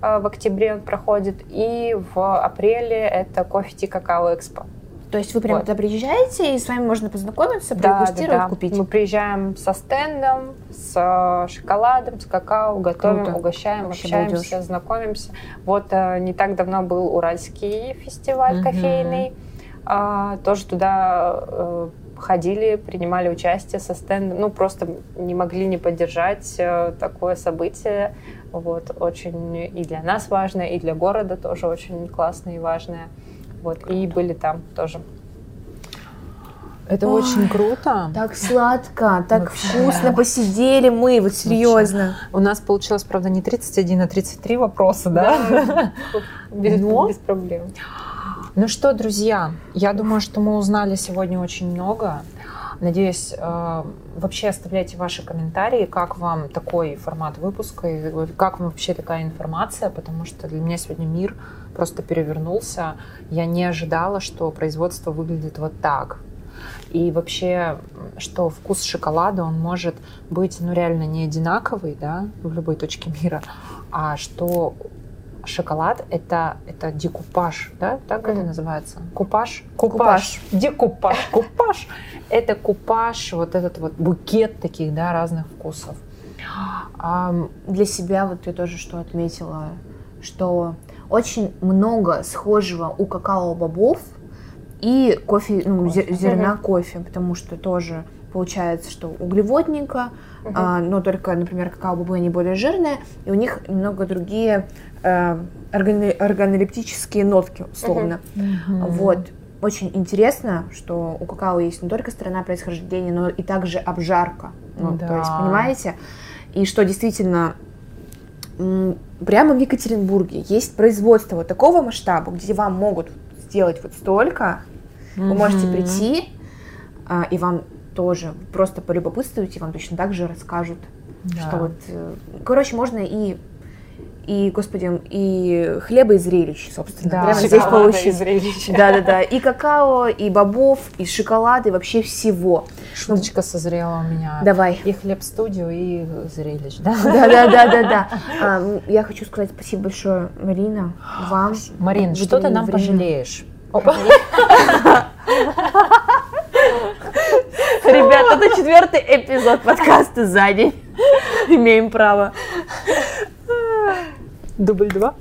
а, В октябре он проходит. И в апреле это кофе Ти Какао Экспо. То есть вы прямо Вот. туда приезжаете, и с вами можно познакомиться, Да, продегустировать, да, да. купить? Мы приезжаем со стендом, с э, шоколадом, с какао, готовим, Круто. угощаем, Вообще общаемся, балдеж. знакомимся. Вот э, не так давно был Уральский фестиваль Мгм. кофейный. А, тоже туда э, ходили, принимали участие со стендом. Ну, просто не могли не поддержать э, такое событие. Вот, очень и для нас важное, и для города тоже очень классное и важное. Вот, и были там тоже. Это Ой. очень круто. Так сладко, так Вообще. вкусно посидели мы, вот серьезно. У нас получилось, правда, не 31, а 33 вопроса, да? Без, Но- без проблем. Ну что, друзья, я думаю, что мы узнали сегодня очень много. Надеюсь, э, вообще оставляйте ваши комментарии, как вам такой формат выпуска, и как вам вообще такая информация, потому что для меня сегодня мир просто перевернулся. Я не ожидала, что производство выглядит вот так. И вообще, что вкус шоколада, он может быть, ну, реально не одинаковый, да, в любой точке мира, а что шоколад это, это декупаж, да, так это называется? Купаж? Купаж. Декупаж, купаж. Это купаж, вот этот вот букет таких, да, разных вкусов. Ам, Для себя вот я тоже что отметила, что очень много схожего у какао-бобов и кофе, ну, зе- зерна кофе, потому что тоже получается, что углеводненько, а, но только, например, какао-бобы, они более жирные, и у них немного другие органолептические нотки, условно. Вот. Очень интересно, что у какао есть не только страна происхождения, но и также обжарка. Ну, То есть, Да. понимаете? И что действительно прямо в Екатеринбурге есть производство вот такого масштаба, где вам могут сделать вот столько, вы можете прийти, а, и вам тоже просто полюбопытствуете, вам точно так же расскажут, Да. что вот, э, короче, можно и и, господи, и хлеба и зрелищ, собственно, Да. прямо здесь и получить. зрелища. Да-да-да, и какао, и бобов, и шоколада, и вообще всего. Шуточка созрела у меня. Давай. И хлеб-студию, и зрелищ, да? Да-да-да-да-да. А, м, Я хочу сказать спасибо большое, Марина, вам. Марин, что ты нам время. пожалеешь? Ребят, это четвертый эпизод подкаста за день. Имеем право. Дубль два.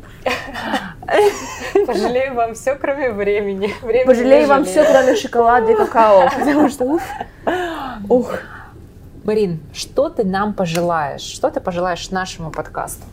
Пожалею вам все, кроме времени. Времени Пожалею вам все, кроме шоколада и какао. Потому что, уф. Ух. Марин, что ты нам пожелаешь? Что ты пожелаешь нашему подкасту?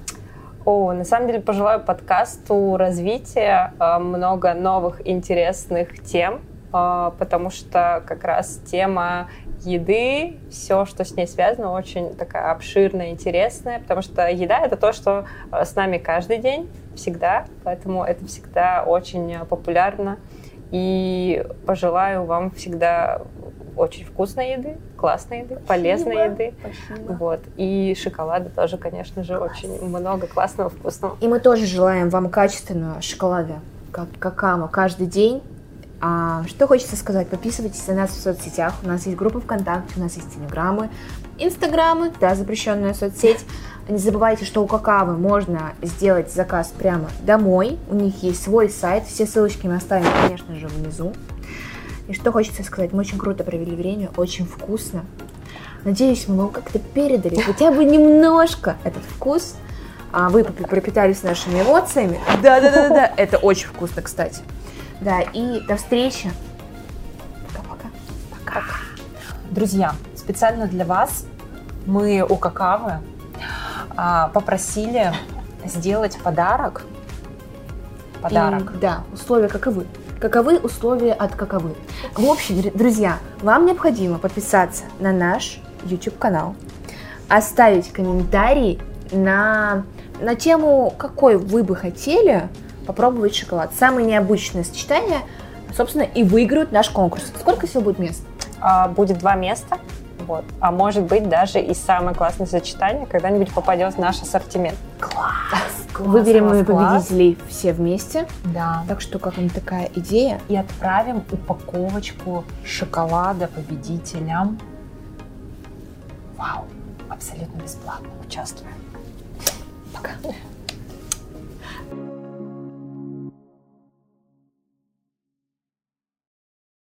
О, на самом деле пожелаю подкасту развития, э, много новых интересных тем, э, потому что как раз тема еды, все, что с ней связано, очень такая обширная, интересная, потому что еда это то, что э, с нами каждый день, всегда, поэтому это всегда очень э, популярно. И пожелаю вам всегда очень вкусной еды, классной еды, полезной еды. Вот. И шоколада тоже, конечно же, очень много классного, вкусного. И мы тоже желаем вам качественного шоколада, как какао, каждый день. А, что хочется сказать? Подписывайтесь на нас в соцсетях. У нас есть группа ВКонтакте, у нас есть телеграммы, инстаграмы, да, запрещенная соцсеть. Не забывайте, что у какао можно сделать заказ прямо домой. У них есть свой сайт. Все ссылочки мы оставим, конечно же, внизу. И что хочется сказать? Мы очень круто провели время, очень вкусно. Надеюсь, мы вам как-то передали хотя бы немножко этот вкус. А вы пропи- пропитались нашими эмоциями. Да, да, да, да, да. Это очень вкусно, кстати. Да, и до встречи. Пока-пока. Друзья, специально для вас мы у Какавы а, попросили сделать подарок. Подарок. И, да, условия каковы. Каковы условия от каковы. В общем, др- друзья, вам необходимо подписаться на наш YouTube канал, оставить комментарий на, на тему, какой вы бы хотели попробовать шоколад. Самое необычное сочетание, собственно, и выиграют наш конкурс. Сколько всего будет мест? А, будет два места. Вот. А может быть, даже и самое классное сочетание когда-нибудь попадет в наш ассортимент. Выберем мы класс, класс. победителей все вместе. Да. Так что, как вам такая идея? И отправим упаковочку шоколада победителям. Вау, абсолютно бесплатно. Участвуем. Пока.